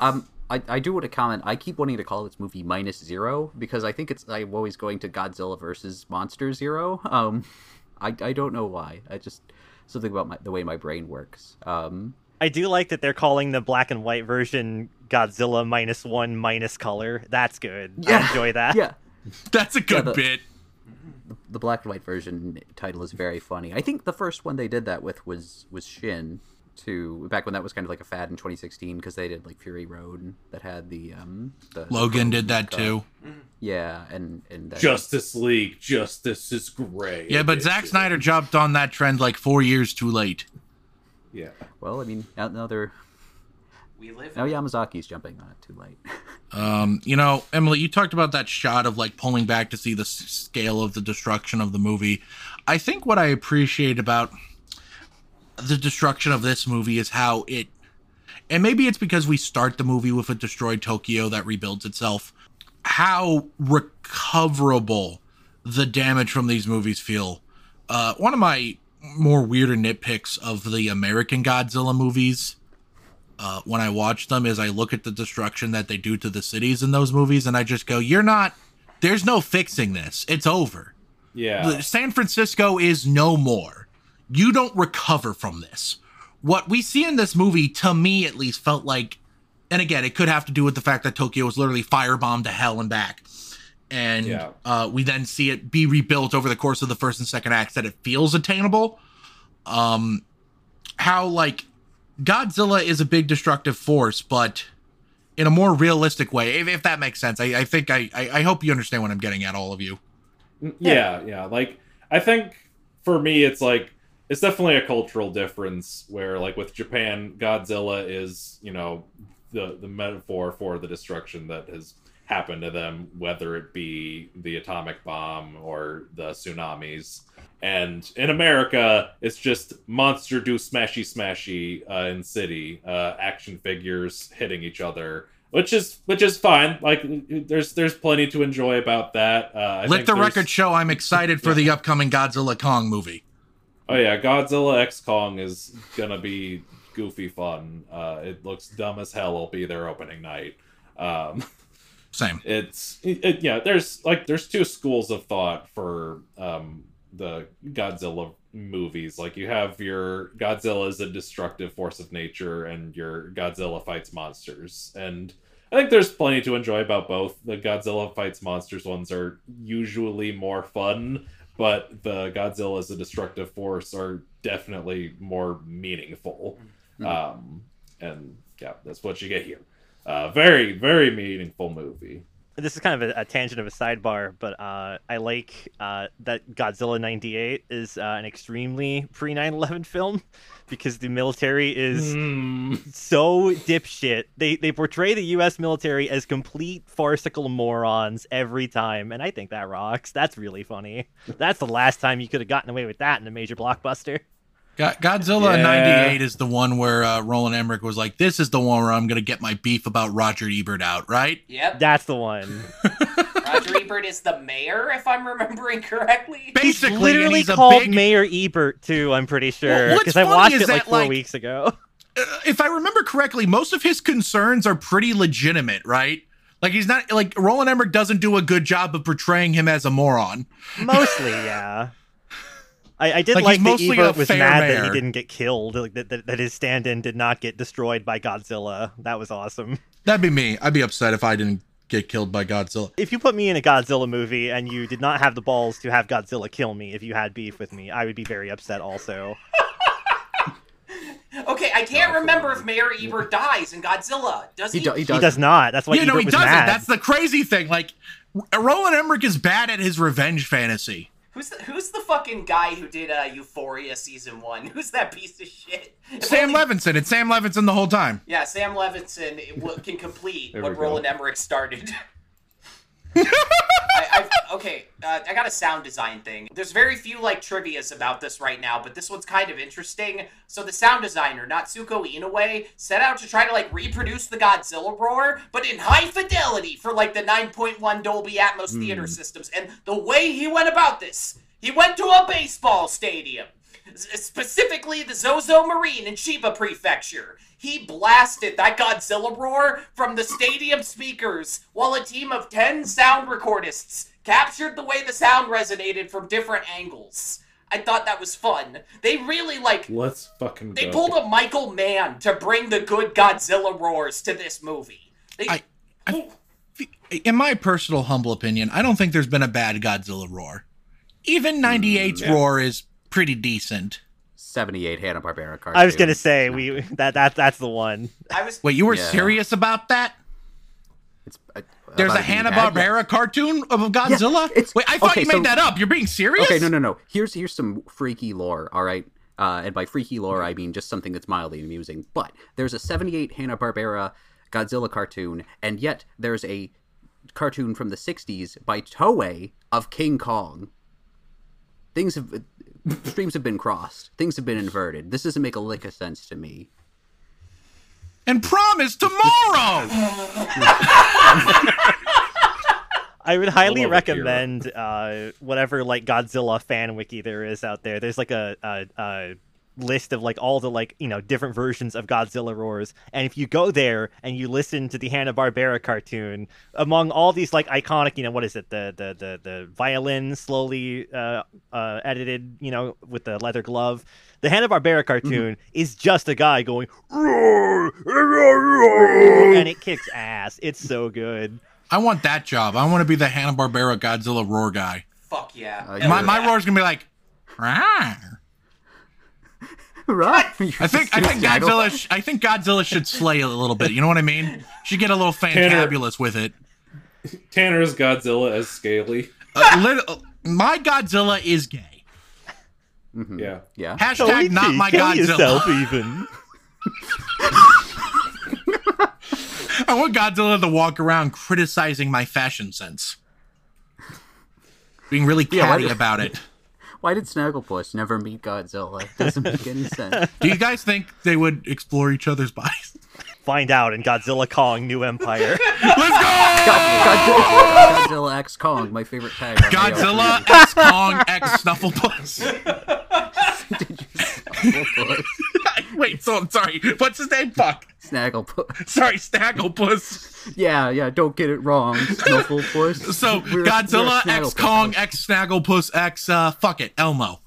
Um, I, I do want to comment. I keep wanting to call this movie minus zero because I think it's I'm always going to Godzilla versus Monster Zero. Um, I, I don't know why. I just something about my, the way my brain works. Um, I do like that they're calling the black and white version Godzilla minus one minus color. That's good. I Yeah. enjoy that. yeah, That's a good the- bit. the black and white version title is very funny. I think the first one they did that with was was Shin. To back when that was kind of like a fad in 2016 because they did like Fury Road that had the um the Logan did that too. yeah and and then- Justice League, justice is great. Yeah, but Zack Snyder jumped on that trend like four years too late. Yeah. well I mean now, now they're we live. now Yamazaki's jumping on it too late. Um, you know, Emily, you talked about that shot of like pulling back to see the scale of the destruction of the movie. I think what I appreciate about the destruction of this movie is how it, and maybe it's because we start the movie with a destroyed Tokyo that rebuilds itself, how recoverable the damage from these movies feel. Uh, one of my more weirder nitpicks of the American Godzilla movies uh, when I watch them is I look at the destruction that they do to the cities in those movies and I just go, you're not, there's no fixing this. It's over. Yeah. San Francisco is no more. You don't recover from this. What we see in this movie, to me at least, felt like, and again, it could have to do with the fact that Tokyo was literally firebombed to hell and back. And Yeah. uh, we then see it be rebuilt over the course of the first and second acts that it feels attainable. Um, how like Godzilla is a big destructive force, but in a more realistic way, if, if that makes sense. I, I think I, I I hope you understand what I'm getting at, all of you. yeah yeah like i think for me it's like it's definitely a cultural difference where like with japan godzilla is you know the the metaphor for the destruction that has happened to them whether it be the atomic bomb or the tsunamis and in america it's just monster do smashy smashy uh, in city uh, action figures hitting each other which is which is fine like there's there's plenty to enjoy about that uh, Let the there's- record show I'm excited for the upcoming Godzilla Kong movie. Oh yeah, Godzilla X Kong is gonna be goofy fun. Uh, it looks dumb as hell. Will be their opening night. Um, Same. it's it, it- yeah. There's like there's two schools of thought for um, the Godzilla movies. Like you have your Godzilla is a destructive force of nature, and your Godzilla fights monsters. And I think there's plenty to enjoy about both. The Godzilla fights monsters ones are usually more fun, but the Godzilla as a destructive force are definitely more meaningful. Um, and yeah, that's what you get here. Uh, very, very meaningful movie. This is kind of a, a tangent of a sidebar, but uh, I like uh, that Godzilla '98 is uh, an extremely pre 9/11 film because the military is Mm, so dipshit. They they portray the U.S. military as complete farcical morons every time, and I think that rocks. That's really funny. That's the last time you could have gotten away with that in a major blockbuster. Go- Godzilla Yeah. '98 is the one where uh, Roland Emmerich was like, "This is the one where I'm gonna get my beef about Roger Ebert out." Right? Yep. That's the one. Roger Ebert is the mayor, if I'm remembering correctly. Basically, and Literally he's a called big. Mayor Ebert too. I'm pretty sure what's because I watched it like four like- weeks ago. uh, if I remember correctly, most of his concerns are pretty legitimate, right? Like he's not like Roland Emmerich doesn't do a good job of portraying him as a moron. Mostly, yeah. I, I did Like, like, he's that mostly Ebert was fair mad that he didn't get killed, like, that, that, that his stand-in did not get destroyed by Godzilla. That was awesome. That'd be me. I'd be upset if I didn't get killed by Godzilla. If you put me in a Godzilla movie and you did not have the balls to have Godzilla kill me if you had beef with me, I would be very upset also. Okay, I can't remember if Mayor Ebert dies in Godzilla. Does he? He, do, he He does. does not. That's why yeah, Ebert no, he was doesn't. mad. That's the crazy thing. Like Roland Emmerich is bad at his revenge fantasy. Who's the, who's the fucking guy who did uh, Euphoria season one? Who's that piece of shit? If Sam only- Levinson. It's Sam Levinson the whole time. Yeah, Sam Levinson can complete what go. Roland Emmerich started. I, okay, uh, I got a sound design thing. There's very few like trivia's about this right now, but this one's kind of interesting. So the sound designer, Natsuko Inoue, set out to try to like reproduce the Godzilla roar, but in high fidelity for like the 9.1 Dolby Atmos theater systems. And the way he went about this, he went to a baseball stadium specifically the Zozo Marine in Chiba Prefecture. He blasted that Godzilla roar from the stadium speakers while a team of 10 sound recordists captured the way the sound resonated from different angles. I thought that was fun. They really like Let's fucking they go. pulled a Michael Mann to bring the good Godzilla roars to this movie. They, I- I- In my personal humble opinion, I don't think there's been a bad Godzilla roar. Even 98's mm, yeah. roar is pretty decent. 78 Hanna Barbera cartoon. I was gonna say we that that that's the one. I was Wait, you were Yeah. serious about that? It's, uh, There's a Hanna Barbera cartoon of Godzilla. it's- Wait, I thought okay, you made so- that up. You're being serious? Okay, no, no, no. Here's here's some freaky lore. All right, uh, and by freaky lore, I mean just something that's mildly amusing. But there's a '78 Hanna Barbera Godzilla cartoon, and yet there's a cartoon from the '60s by Toei of King Kong. Things have streams have been crossed. Things have been inverted. This doesn't make a lick of sense to me. And promise tomorrow. I would highly love Akira. recommend uh, whatever like Godzilla fan wiki there is out there. There's like a, a, a list of like all the like you know different versions of Godzilla roars, and if you go there and you listen to the Hanna Barbera cartoon, among all these like iconic, you know, what is it, the the the, the violin slowly uh, uh, edited, you know, with the leather glove. The Hanna Barbera cartoon is just a guy going roar, roar, roar, and it kicks ass. It's so good. I want that job. I want to be the Hanna Barbera Godzilla roar guy. fuck yeah. Uh, My yeah. my roar's gonna be like. "Rawr." Right. I think I think Godzilla. Sh- I think Godzilla should slay a little bit. You know what I mean? Should get a little fantabulous with it. Tanner's Godzilla as Scaly. Uh, lit- uh, my Godzilla is gay. Yeah. Yeah. Hashtag not my Godzilla. even. I want Godzilla to walk around criticizing my fashion sense, being really Yeah, catty do- about it. Why did Snagglepuss never meet Godzilla? It doesn't make any sense. Do you guys think they would explore each other's bodies? Find out in Godzilla Kong New Empire. Let's go! Godzilla, Godzilla X Kong, my favorite tag. on Godzilla AO3. X Kong X Snuffleupagus. Snagglepuss. Wait, so I'm sorry. What's his name? Fuck. Snagglepuss. Sorry, Snagglepuss. Yeah, yeah, don't get it wrong. Snufflepuss. So We're- we're Godzilla Snagglepuss. X Kong X Snagglepuss X uh fuck it, Elmo.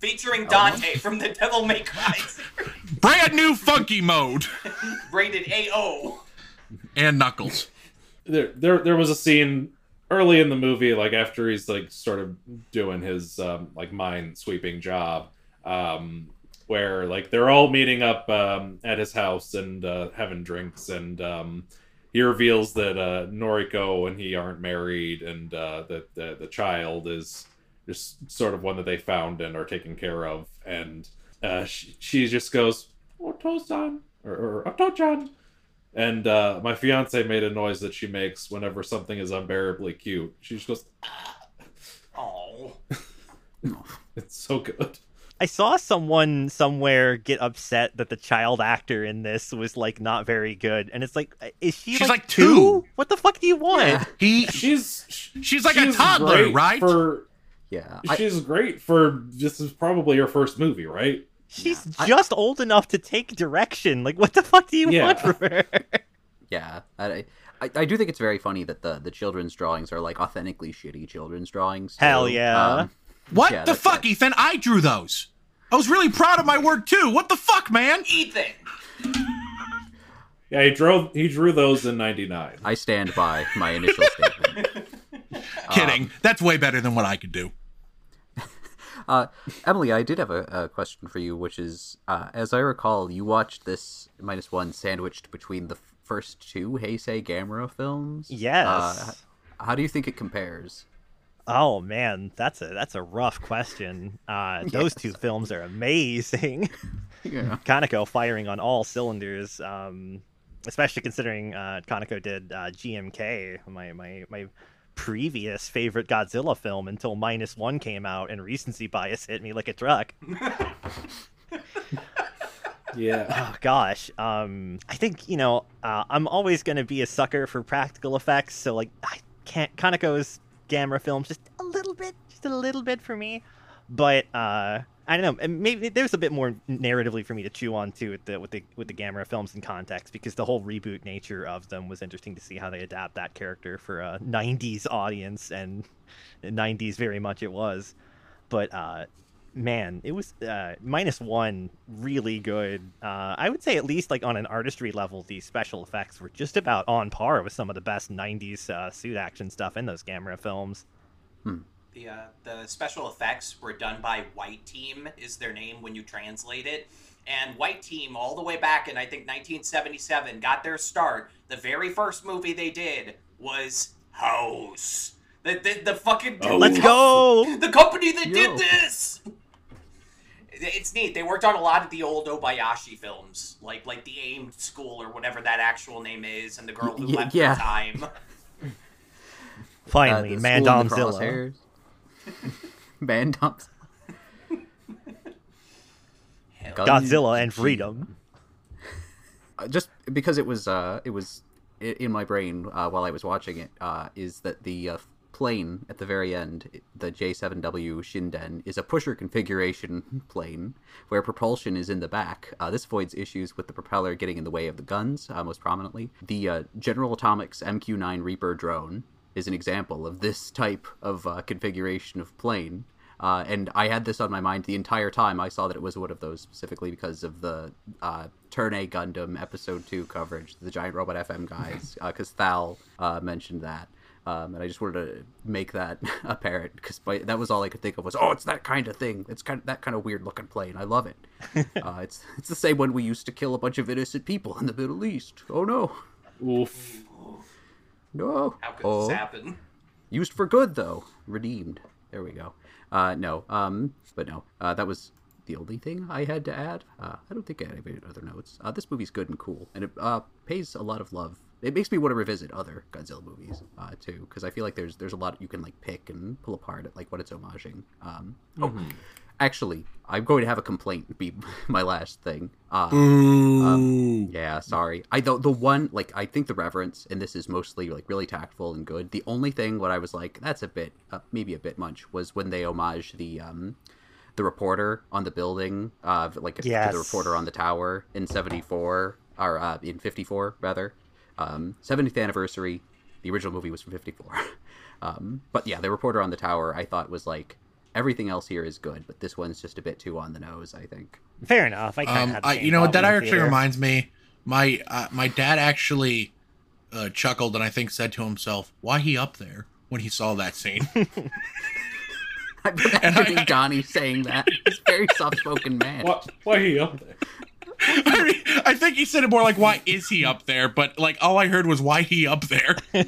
Featuring Dante from the Devil May Cry, Brand new funky mode. rated AO. And Knuckles. there there there was a scene early in the movie like after he's like sort of doing his um, like mind sweeping job um where like they're all meeting up um at his house and uh having drinks and um he reveals that uh Noriko and he aren't married and uh that the, the child is just sort of one that they found and are taken care of and uh she, she just goes Oto-san or, or Oto-chan and uh, my fiance made a noise that she makes whenever something is unbearably cute. She just goes, Oh. "It's so good." I saw someone somewhere get upset that the child actor in this was like not very good, and it's like, is she She's like, like two. What the fuck do you want? Yeah. He She's she's like a toddler, right? For Yeah, I, she's great for this is probably her first movie, right? She's Yeah, I- just old enough to take direction. Like, what the fuck do you Yeah. want from her? yeah. I, I, I do think it's very funny that the the children's drawings are like authentically shitty children's drawings. Hell yeah. Um, what Yeah, the that- fuck, that- Ethan? I drew those. I was really proud of my work too. What the fuck, man? Ethan. Yeah, he drove he drew those in '99. I stand by my initial statement. Kidding. That's way better than what I could do. Uh, Emily, I did have a, a question for you, which is, uh, as I recall, you watched this minus one sandwiched between the f- first two Heisei Gamera films. Yes. Uh, how do you think it compares? Oh man, that's a that's a rough question. Uh, those two films are amazing. Yeah. Kaneko firing on all cylinders, um, especially considering uh, Kaneko did uh, GMK, my, my my previous favorite Godzilla film, until minus one came out and recency bias hit me like a truck. Yeah. Oh gosh, um, I think you know uh, I'm always gonna be a sucker for practical effects, so like I can't Kaneko's Gamera films just a little bit, just a little bit for me, but uh, I don't know, maybe there's a bit more narratively for me to chew on too with the with the with the Gamera films in context because the whole reboot nature of them was interesting to see how they adapt that character for a '90s audience and '90s very much it was, but uh, man, it was uh, minus one really good. Uh, I would say at least like on an artistry level, the special effects were just about on par with some of the best '90s uh, suit action stuff in those Gamera films. The uh, the special effects were done by White Team is their name when you translate it. And White Team, all the way back in I think 1977, got their start. The very first movie they did was House. The the, the fucking Oh. Let's go! the company that Yo. did this. It's neat. They worked on a lot of the old Obayashi films, like like the Aimed School or whatever that actual name is, and the girl who Y- left yeah. in time. Finally, Uh, the Man School in the Domzilla. Man Doms. Godzilla and freedom. uh, just because it was uh it was in my brain uh, while I was watching it uh, is that the uh, plane at the very end, the J7W Shinden, is a pusher configuration plane where propulsion is in the back. Uh, this avoids issues with the propeller getting in the way of the guns, uh, most prominently. The uh, General Atomics MQ-9 Reaper drone is an example of this type of uh, configuration of plane. Uh, and I had this on my mind the entire time. I saw that it was one of those specifically because of the uh, Turn A Gundam Episode 2 coverage, the Giant Robot FM guys, because Thal uh, mentioned that. Um, and I just wanted to make that apparent because that was all I could think of was, oh, it's that kind of thing. It's kind of that kind of weird looking plane. I love it. uh, it's it's the same one we used to kill a bunch of innocent people in the Middle East. Oh no, Oof. no. How could oh. this happen? Used for good though. Redeemed. There we go. Uh, no. Um, but no. Uh, that was the only thing I had to add. Uh, I don't think I had any other notes. Uh, this movie's good and cool, and it uh, pays a lot of love. It makes me want to revisit other Godzilla movies uh, too, because I feel like there's there's a lot you can like pick and pull apart at like what it's homaging. Um, oh, actually, I'm going to have a complaint. Be my last thing. Uh, Ooh. yeah, sorry. I the the one like I think the reverence, and this is mostly like really tactful and good. The only thing what I was like, that's a bit uh, maybe a bit much was when they homage the um the reporter on the building, uh like to Yes. the reporter on the tower in seventy four or uh, in fifty four rather. Um, 70th anniversary. The original movie was from fifty four. um, but yeah, the reporter on the tower I thought was like everything else here is good, but this one's just a bit too on the nose. I think. Fair enough. I kind of Um, I, you know what? That actually theater. reminds me. My uh, my dad actually uh, chuckled and I think said to himself, "Why he up there?" When he saw that scene. I'm imagining Johnny saying that. He's a very soft spoken man. What? Why are you up there? I mean, I think he said it more like, "Why is he up there?" But like, all I heard was, "Why he up there?"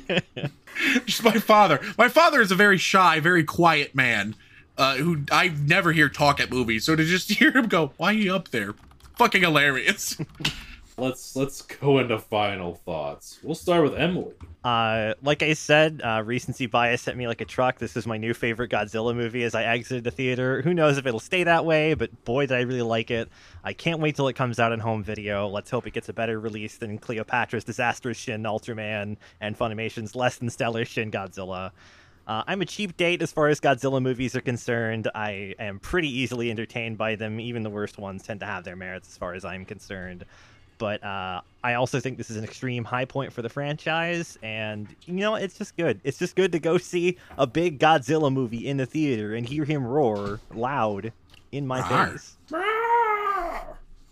Just my father. My father is a very shy, very quiet man, uh, who I never hear talk at movies. So to just hear him go, "Why he up there?" Fucking hilarious. Let's let's go into final thoughts. We'll start with Emily. Uh, like I said, uh, recency bias sent me like a truck. This is my new favorite Godzilla movie as I exited the theater. Who knows if it'll stay that way, but boy, did I really like it. I can't wait till it comes out in home video. Let's hope it gets a better release than Cleopatra's disastrous Shin Ultraman and Funimation's less than stellar Shin Godzilla. Uh, I'm a cheap date as far as Godzilla movies are concerned. I am pretty easily entertained by them. Even the worst ones tend to have their merits as far as I'm concerned. But uh, I also think this is an extreme high point for the franchise, and you know, it's just good. It's just good to go see a big Godzilla movie in the theater and hear him roar loud in my Rawr. face.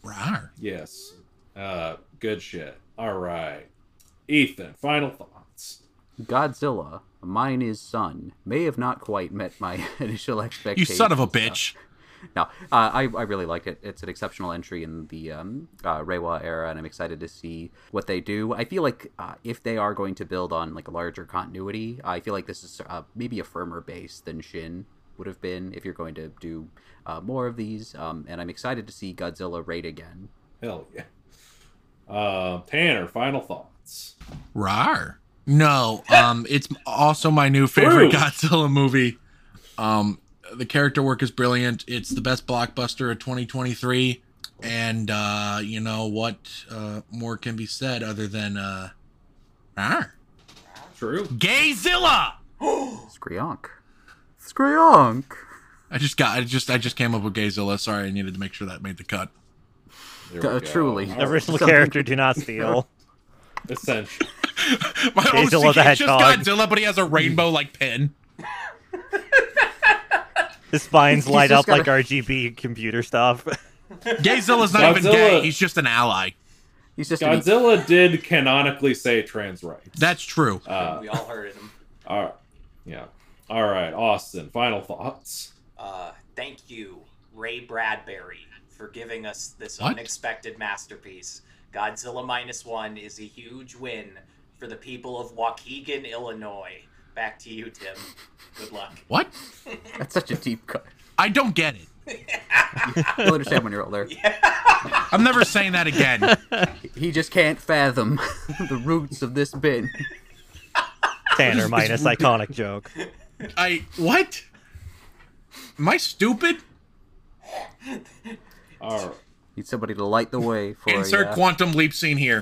Rawr. Yes. Uh, good shit. All right. Ethan, final thoughts. Godzilla, Minus One, may have not quite met my initial expectations. You son of a bitch. No, uh, I, I really liked it. It's an exceptional entry in the um, uh, Reiwa era, and I'm excited to see what they do. I feel like uh, if they are going to build on like a larger continuity, I feel like this is uh, maybe a firmer base than Shin would have been if you're going to do uh, more of these. Um, and I'm excited to see Godzilla raid again. Hell yeah. Uh, Tanner, final thoughts. Rar. No, um, it's also my new favorite True. Godzilla movie. Um, the character work is brilliant. It's the best blockbuster of 2023, and uh, you know what uh, more can be said other than uh, rar. True. Gayzilla. Skryonk. Skryonk! I just got. I just. I just came up with Gayzilla. Sorry, I needed to make sure that made the cut. Uh, truly. The original Something- character do not steal. Essential. My Gayzilla OC the is just Hedgehog. Godzilla, but he has a rainbow like pin. His spines light up like gotta- RGB computer stuff. Gayzilla's not even gay. He's just an ally. He's just an- Godzilla did canonically say trans rights. That's true. Uh, we all heard him. all right. Yeah. All right, Austin. Final thoughts. Uh, thank you, Ray Bradbury, for giving us this What? unexpected masterpiece. Godzilla Minus One is a huge win for the people of Waukegan, Illinois. Back to you, Tim. Good luck. What? That's such a deep cut. I don't get it. You'll understand when you're older. I'm never saying that again. He just can't fathom the roots of this bin. Tanner minus iconic joke. I what? Am I stupid? All right. Need somebody to light the way for Insert uh, quantum leap scene here.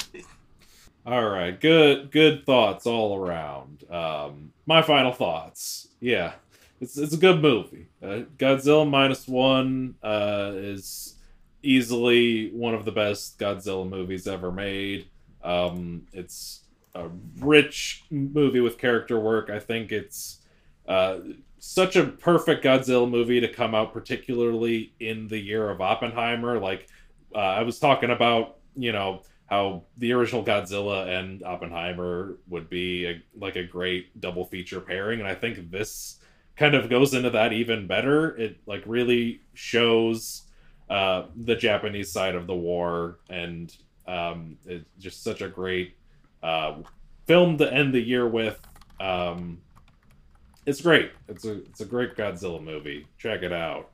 All right, good good thoughts all around. Um, my final thoughts. Yeah, it's it's a good movie. Uh, Godzilla minus one uh, is easily one of the best Godzilla movies ever made. Um, it's a rich movie with character work. I think it's uh, such a perfect Godzilla movie to come out, particularly in the year of Oppenheimer. Like uh, I was talking about, you know how the original Godzilla and Oppenheimer would be a, like a great double feature pairing, and I think this kind of goes into that even better. It like really shows uh, the Japanese side of the war, and um, it's just such a great uh, film to end the year with. Um, it's great. It's a it's a great Godzilla movie. Check it out.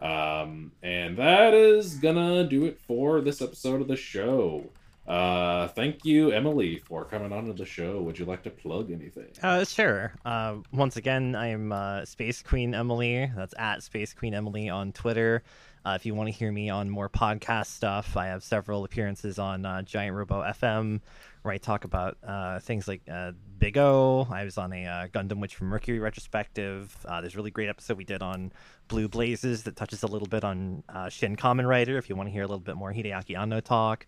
Um, and that is gonna do it for this episode of the show. Uh, thank you, Emily, for coming on to the show. Would you like to plug anything? Uh, sure. Uh, once again, I'm uh, Space Queen Emily. That's at Space Queen Emily on Twitter. Uh, if you want to hear me on more podcast stuff, I have several appearances on uh, Giant Robo FM, where I talk about uh, things like uh, Big O. I was on a uh, Gundam Witch from Mercury retrospective. Uh, there's a really great episode we did on Blue Blazes that touches a little bit on Shin Kamen Rider. If you want to hear a little bit more Hideaki Anno talk.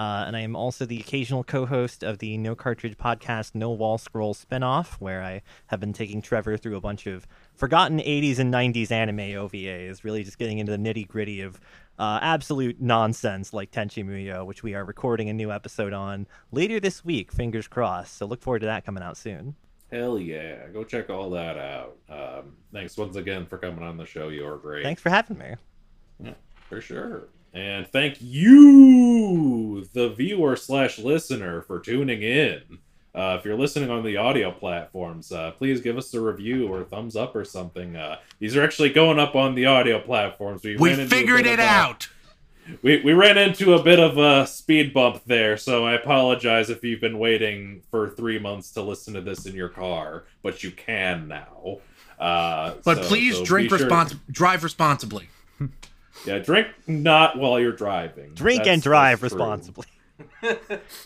Uh, and I am also the occasional co-host of the No Cartridge podcast No Wall Scroll spinoff, where I have been taking Trevor through a bunch of forgotten 80s and 90s anime OVAs, really just getting into the nitty-gritty of uh, absolute nonsense like Tenchi Muyo, which we are recording a new episode on later this week, fingers crossed. So look forward to that coming out soon. Hell yeah! Go check all that out. Um, thanks once again for coming on the show. You're great. Thanks for having me. Yeah, For sure. And thank you, the viewer slash listener, for tuning in. Uh, if you're listening on the audio platforms, uh, please give us a review or a thumbs up or something. Uh, these are actually going up on the audio platforms. We ran figured it a- out. we we ran into a bit of a speed bump there, so I apologize if you've been waiting for three months to listen to this in your car, but you can now. Uh, But so- please so drink sure- respons- drive responsibly. Yeah, drink not while you're driving. Drink That's- and drive responsibly.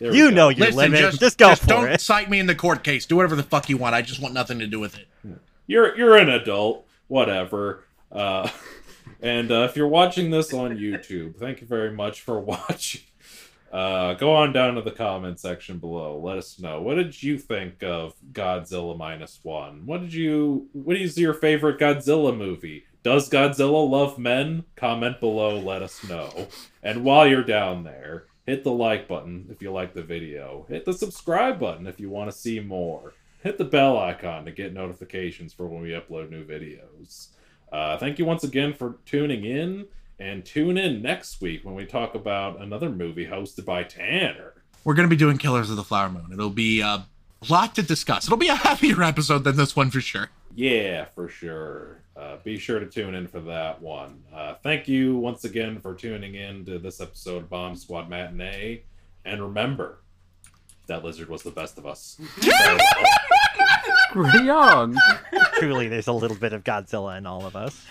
You go. know your Listen, limit. just, Just, go just for don't it. cite me in the court case. Do whatever the fuck you want. I just want nothing to do with it. you're you're an adult, whatever. Uh, and uh, if you're watching this on YouTube, thank you very much for watching. Uh, go on down to the comment section below. Let us know what did you think of Godzilla minus one. What did you? What is your favorite Godzilla movie? Does Godzilla love men? Comment below. Let us know. And while you're down there, hit the like button if you like the video. Hit the subscribe button if you want to see more. Hit the bell icon to get notifications for when we upload new videos. Uh, thank you once again for tuning in, and tune in next week when we talk about another movie hosted by Tanner. We're going to be doing Killers of the Flower Moon. It'll be a lot to discuss. It'll be a happier episode than this one for sure. Yeah, for sure. Uh, be sure to tune in for that one. Uh, thank you once again for tuning in to this episode of Bomb Squad Matinee. And remember, that lizard was the best of us. Young. Truly, there's a little bit of Godzilla in all of us.